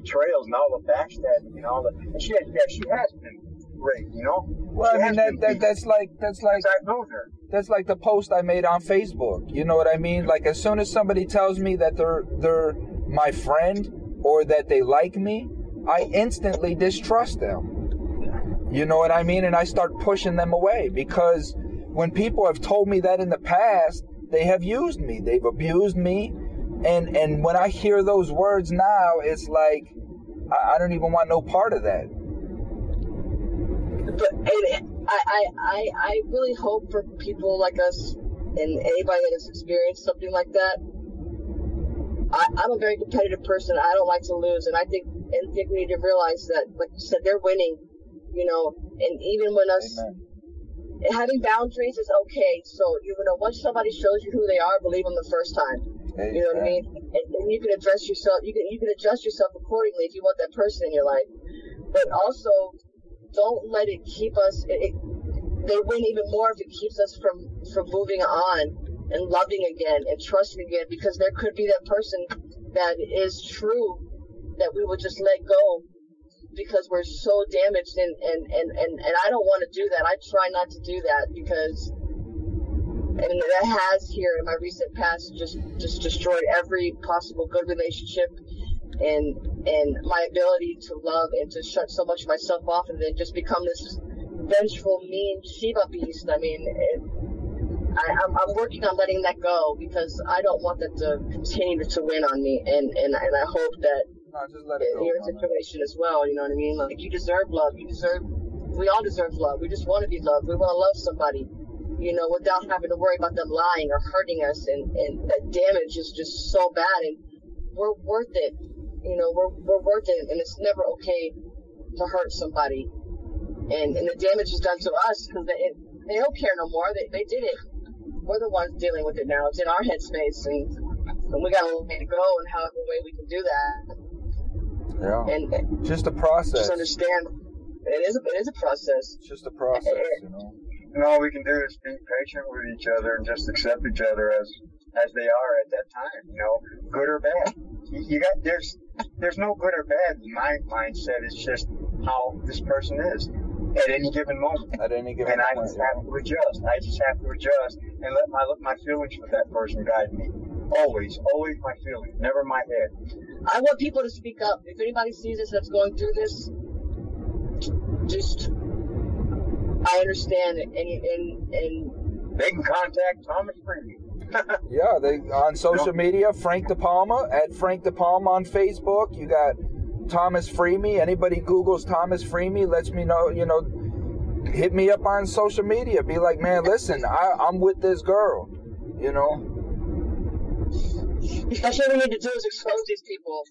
betrayals and all the backstabbing and all the. And she has, yeah, she has been raped, you know. Well, She I mean that, that that's like that's like I've her. that's like the post I made on Facebook. You know what I mean? Like as soon as somebody tells me that they're they're my friend or that they like me, I instantly distrust them. You know what I mean? And I start pushing them away because when people have told me that in the past, they have used me. They've abused me. And and when I hear those words now, it's like I, I don't even want no part of that. but and I, I, I, I really hope for people like us and anybody that has experienced something like that. I, I'm a very competitive person. I don't like to lose, and I think and think we need to realize that, like you said, they're winning. You know, and even when us Amen. having boundaries is okay. So you know, once somebody shows you who they are, believe them the first time. You know what I mean? And, and you can address yourself. You can you can adjust yourself accordingly if you want that person in your life. But also, don't let it keep us. It, it, they win even more if it keeps us from from moving on and loving again and trusting again. Because there could be that person that is true that we would just let go because we're so damaged and and and and, and I don't want to do that. I try not to do that because and that has here in my recent past just just destroyed every possible good relationship and and my ability to love and to shut so much of myself off and then just become this vengeful mean Shiva beast. I mean, it, I, I'm, I'm working on letting that go because I don't want that to continue to win on me and and, and I hope that No, just let it in go. your situation as well. You know what I mean? Like you deserve love. You deserve. We all deserve love. We just want to be loved. We want to love somebody. You know, without having to worry about them lying or hurting us, and and that damage is just so bad. And we're worth it. You know, we're we're worth it, and it's never okay to hurt somebody. And and the damage is done to us because they they don't care no more. They they did it. We're the ones dealing with it now. It's in our headspace, and, and we got a little way to go, and however way we can do that. Yeah. And, and Just a process. just understand it is a, it is a process. It's just a process, you know. And all we can do is be patient with each other and just accept each other as as they are at that time. You know, good or bad. You, you got there's there's no good or bad. in My mindset is just how this person is at any given moment. At any given And I moment. just have to adjust. I just have to adjust and let my let my feelings for that person guide me. Always, always my feelings, never my head. I want people to speak up. If anybody sees this that's going through this, just I understand, and and and They can contact Thomas Freeman. Yeah, they on social media, Frank DePalma at Frank DePalma on Facebook. You got Thomas Freemy. Anybody Googles Thomas Freemy, lets me know. You know, hit me up on social media. Be like, man, listen, I, I'm with this girl. You know, That's what we need to do is expose these people.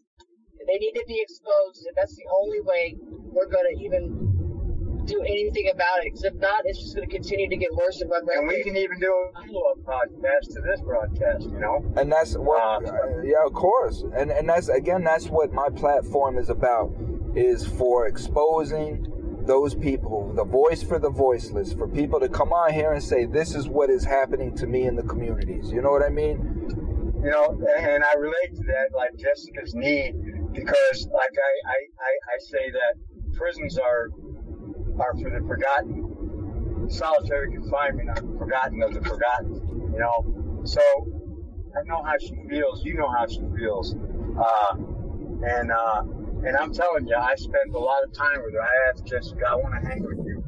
They need to be exposed, and that's the only way we're gonna even do anything about it. Because if not, it's just gonna continue to get worse and run And we can even do a follow-up podcast to this broadcast, you know? and that's what. Uh, yeah, of course. And and that's again, that's what my platform is about. Is for exposing those people, the voice for the voiceless, for people to come on here and say, this is what is happening to me in the communities. You know what I mean? You know, and I relate to that, like Jessica's need, because like I, I, I, I say that prisons are are for the forgotten. Solitary confinement are forgotten of the forgotten. You know, so I know how she feels. You know how she feels. Uh, and uh, and I'm telling you, I spent a lot of time with her. I asked Jessica, I want to hang with you,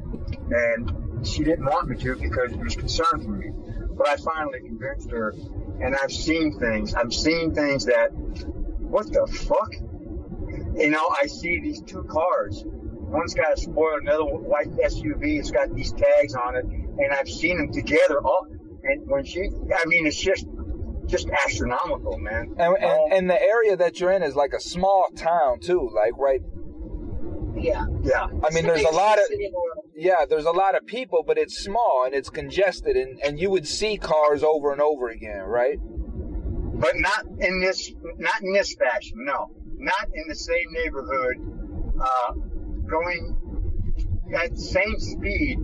and she didn't want me to because she was concerned for me. But I finally convinced her, and I've seen things. I've seen things that, what the fuck? You know, I see these two cars. One's got a spoiler, another white SUV. It's got these tags on it, and I've seen them together. All and when she, I mean, it's just, just astronomical, man. And, and um, and the area that you're in is like a small town too, like right. Yeah. yeah, I mean, there's a lot of City in the world. yeah, there's a lot of people, but it's small and it's congested, and and you would see cars over and over again, right? but not in this, not in this fashion. No, not in the same neighborhood, uh, going at the same speed,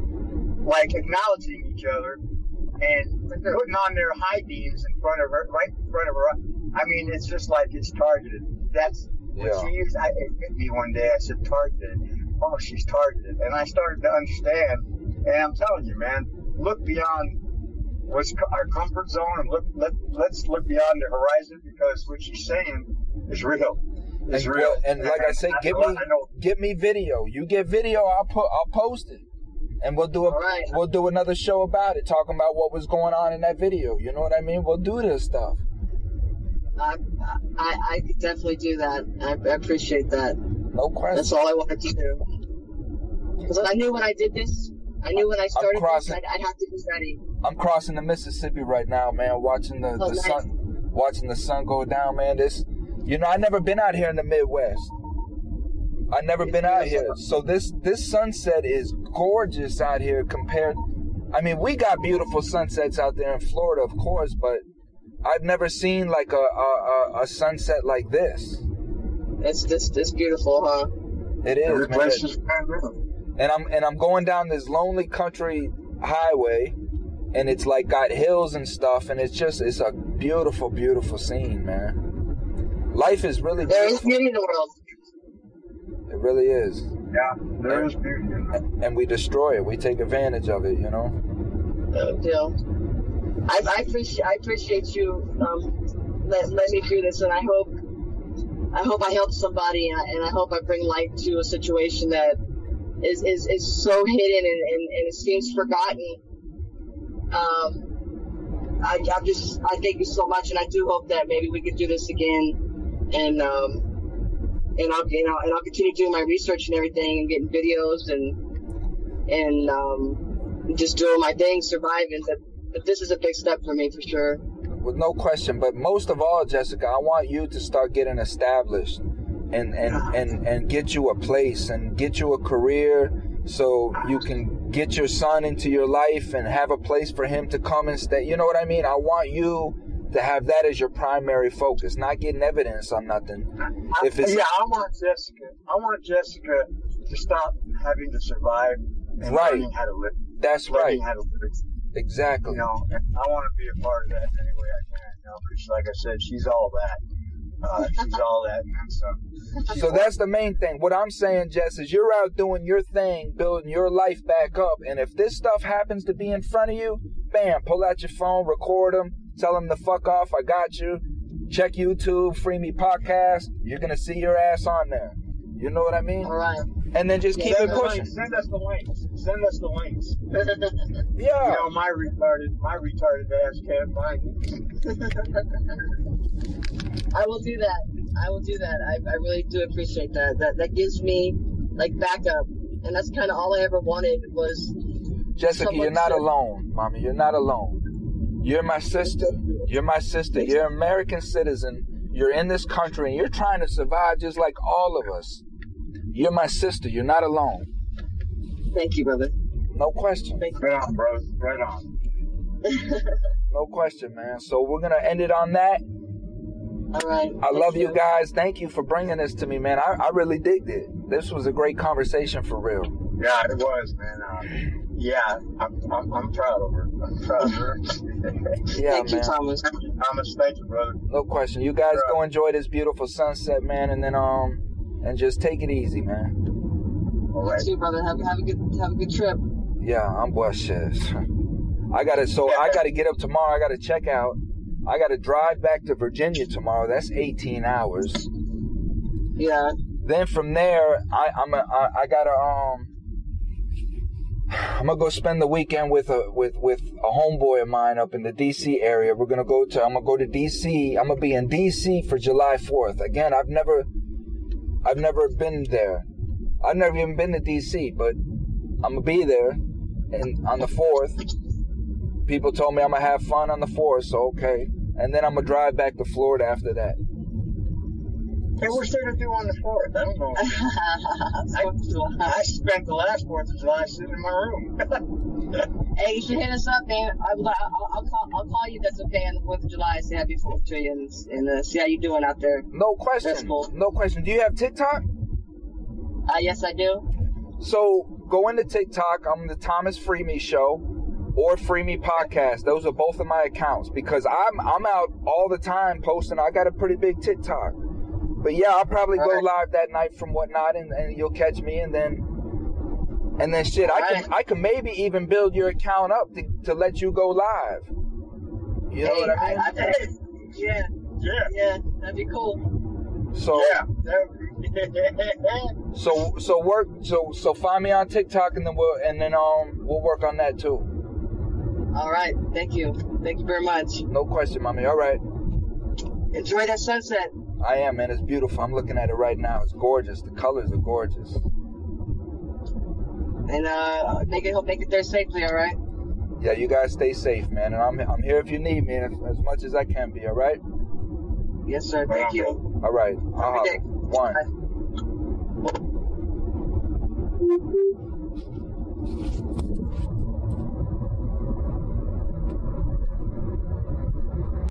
like acknowledging each other and putting on their high beams in front of her, right in front of her. I mean, it's just like it's targeted. That's Yeah. she used. I, it hit me one day. I said targeted. Oh, she's targeted, and I started to understand. And I'm telling you, man, look beyond what's our comfort zone and look. Let let's look beyond the horizon because what she's saying is real. It's And, real. and like I say, give know- me I get me video. You get video, I'll put I'll post it, and we'll do a right. we'll do another show about it, talking about what was going on in that video. You know what I mean? We'll do this stuff. I, I, I could definitely do that. I, I appreciate that. No question. That's all I wanted to do. Because I knew when I did this, I knew when I started this, crossing- I'd, I'd have to be ready. I'm crossing the Mississippi right now, man. Watching the, Oh, the nice. sun, watching the sun go down, man. This, you know, I never been out here in the Midwest. I never been out here, so this this sunset is gorgeous out here compared. I mean, we got beautiful sunsets out there in Florida, of course, but I've never seen like a a, a, a sunset like this. It's this, it's beautiful, huh? It is, Every man. place is and I'm and I'm going down this lonely country highway, and it's like got hills and stuff, and it's just it's a beautiful, beautiful scene, man. Life is really There is beautiful. beauty in the world. It really is, Yeah, there is beauty in that. and we destroy it. We take advantage of it, you know. No deal. I, I appreciate I appreciate you um, let, let me through this, and I hope I hope I help somebody, and I, and I hope I bring light to a situation that is is, is so hidden and, and, and it seems forgotten. Um, I, I'm just I thank you so much, and I do hope that maybe we could do this again, and um, and I'll you know and I'll continue doing my research and everything, and getting videos and and um, just doing my thing, surviving. But, but this is a big step for me for sure. with no question. But most of all, Jessica, I want you to start getting established and and ah. and and get you a place and get you a career so you can get your son into your life and have a place for him to come and stay. You know what I mean? I want you to have that as your primary focus, not getting evidence on nothing. If it's yeah, I want Jessica. I want Jessica to stop having to survive and Right. learning how to live. that's right, Learning how to live. exactly. You know, I want to be a part of that in any way I can. You know, because like I said, she's all that. Uh, she's all that and then some. So that's the main thing. What I'm saying, Jess, is you're out doing your thing, building your life back up. And if this stuff happens to be in front of you, bam, pull out your phone, record them, tell them to fuck off. I got you. Check YouTube, Free Me Podcast. You're going to see your ass on there. You know what I mean? All right. and then just keep it pushing. Send us the links. Send us the links. You Yeah. know, my retarded, my retarded ass can't find it. I will do that. I will do that. I, I really do appreciate that. That that gives me like backup, and that's kind of all I ever wanted was Jessica, you're not said- alone, mommy. You're not alone. You're my sister. You're my sister. You're an American citizen. You're in this country and you're trying to survive just like all of us. You're my sister. You're not alone. thank you, brother. No question. Right on, bro. Right on. No question, man. So we're going to end it on that. All right. I Thank love you guys. Thank you for bringing this to me, man. I, I really digged it. This was a great conversation for real. Yeah, it was, man. Uh, yeah, I'm, I'm, I'm proud of her. I'm proud of her. Yeah, Thank you. Thomas. Thomas, thank you, brother. No question. You guys go enjoy this beautiful sunset, man, and then um and just take it easy, man. All You right. too, brother. Have, have a good have a good trip. Yeah, I'm blessed. Shit. I gotta so I gotta get up tomorrow. I gotta check out. I gotta drive back to Virginia tomorrow. That's 18 hours. Yeah. Then from there, I I'm a, I, I gotta um. I'm gonna go spend the weekend with a with with a homeboy of mine up in the DC area. We're gonna go to I'm gonna go to DC. I'm gonna be in DC for July 4th. Again, I've never I've never been there. I've never even been to DC, but I'm gonna be there and on the 4th. People told me I'm gonna have fun on the 4th, so okay. And then I'm gonna drive back to Florida after that. Hey, what's there to do on the 4th? I don't know. I I spent the last 4th of July sitting in my room. hey, you should hit us up, man. I, will I'll, I'll call. I'll call you. That's okay on the Fourth of July. Say happy Fourth to you and, and uh, see how you're doing out there. No question. Cool. No question. Do you have TikTok? Uh, yes, I do. So go into TikTok. I'm the Thomas Freeme Show or Free Me Podcast. Those are both of my accounts because I'm I'm out all the time posting. I got a pretty big TikTok. But yeah, I'll probably go Alright. live that night from whatnot, and, and you'll catch me, and then and then shit, I can Alright. I can maybe even build your account up to, to let you go live. You know hey, what I mean? I, I, yeah, yeah. yeah, that'd be cool. so Yeah. so so work so so find me on TikTok, and then we'll and then um we'll work on that too. All right, thank you, thank you very much. No question, mommy. All right. Enjoy that sunset. I am, man. It's beautiful. I'm looking at it right now. It's gorgeous. The colors are gorgeous. And uh, make it. help make it there safely. All right. Yeah, you guys stay safe, man. And I'm I'm here if you need me as, as much as I can be. All right. Yes, sir. Thank you. All right. Uh, one. Bye. Thank you.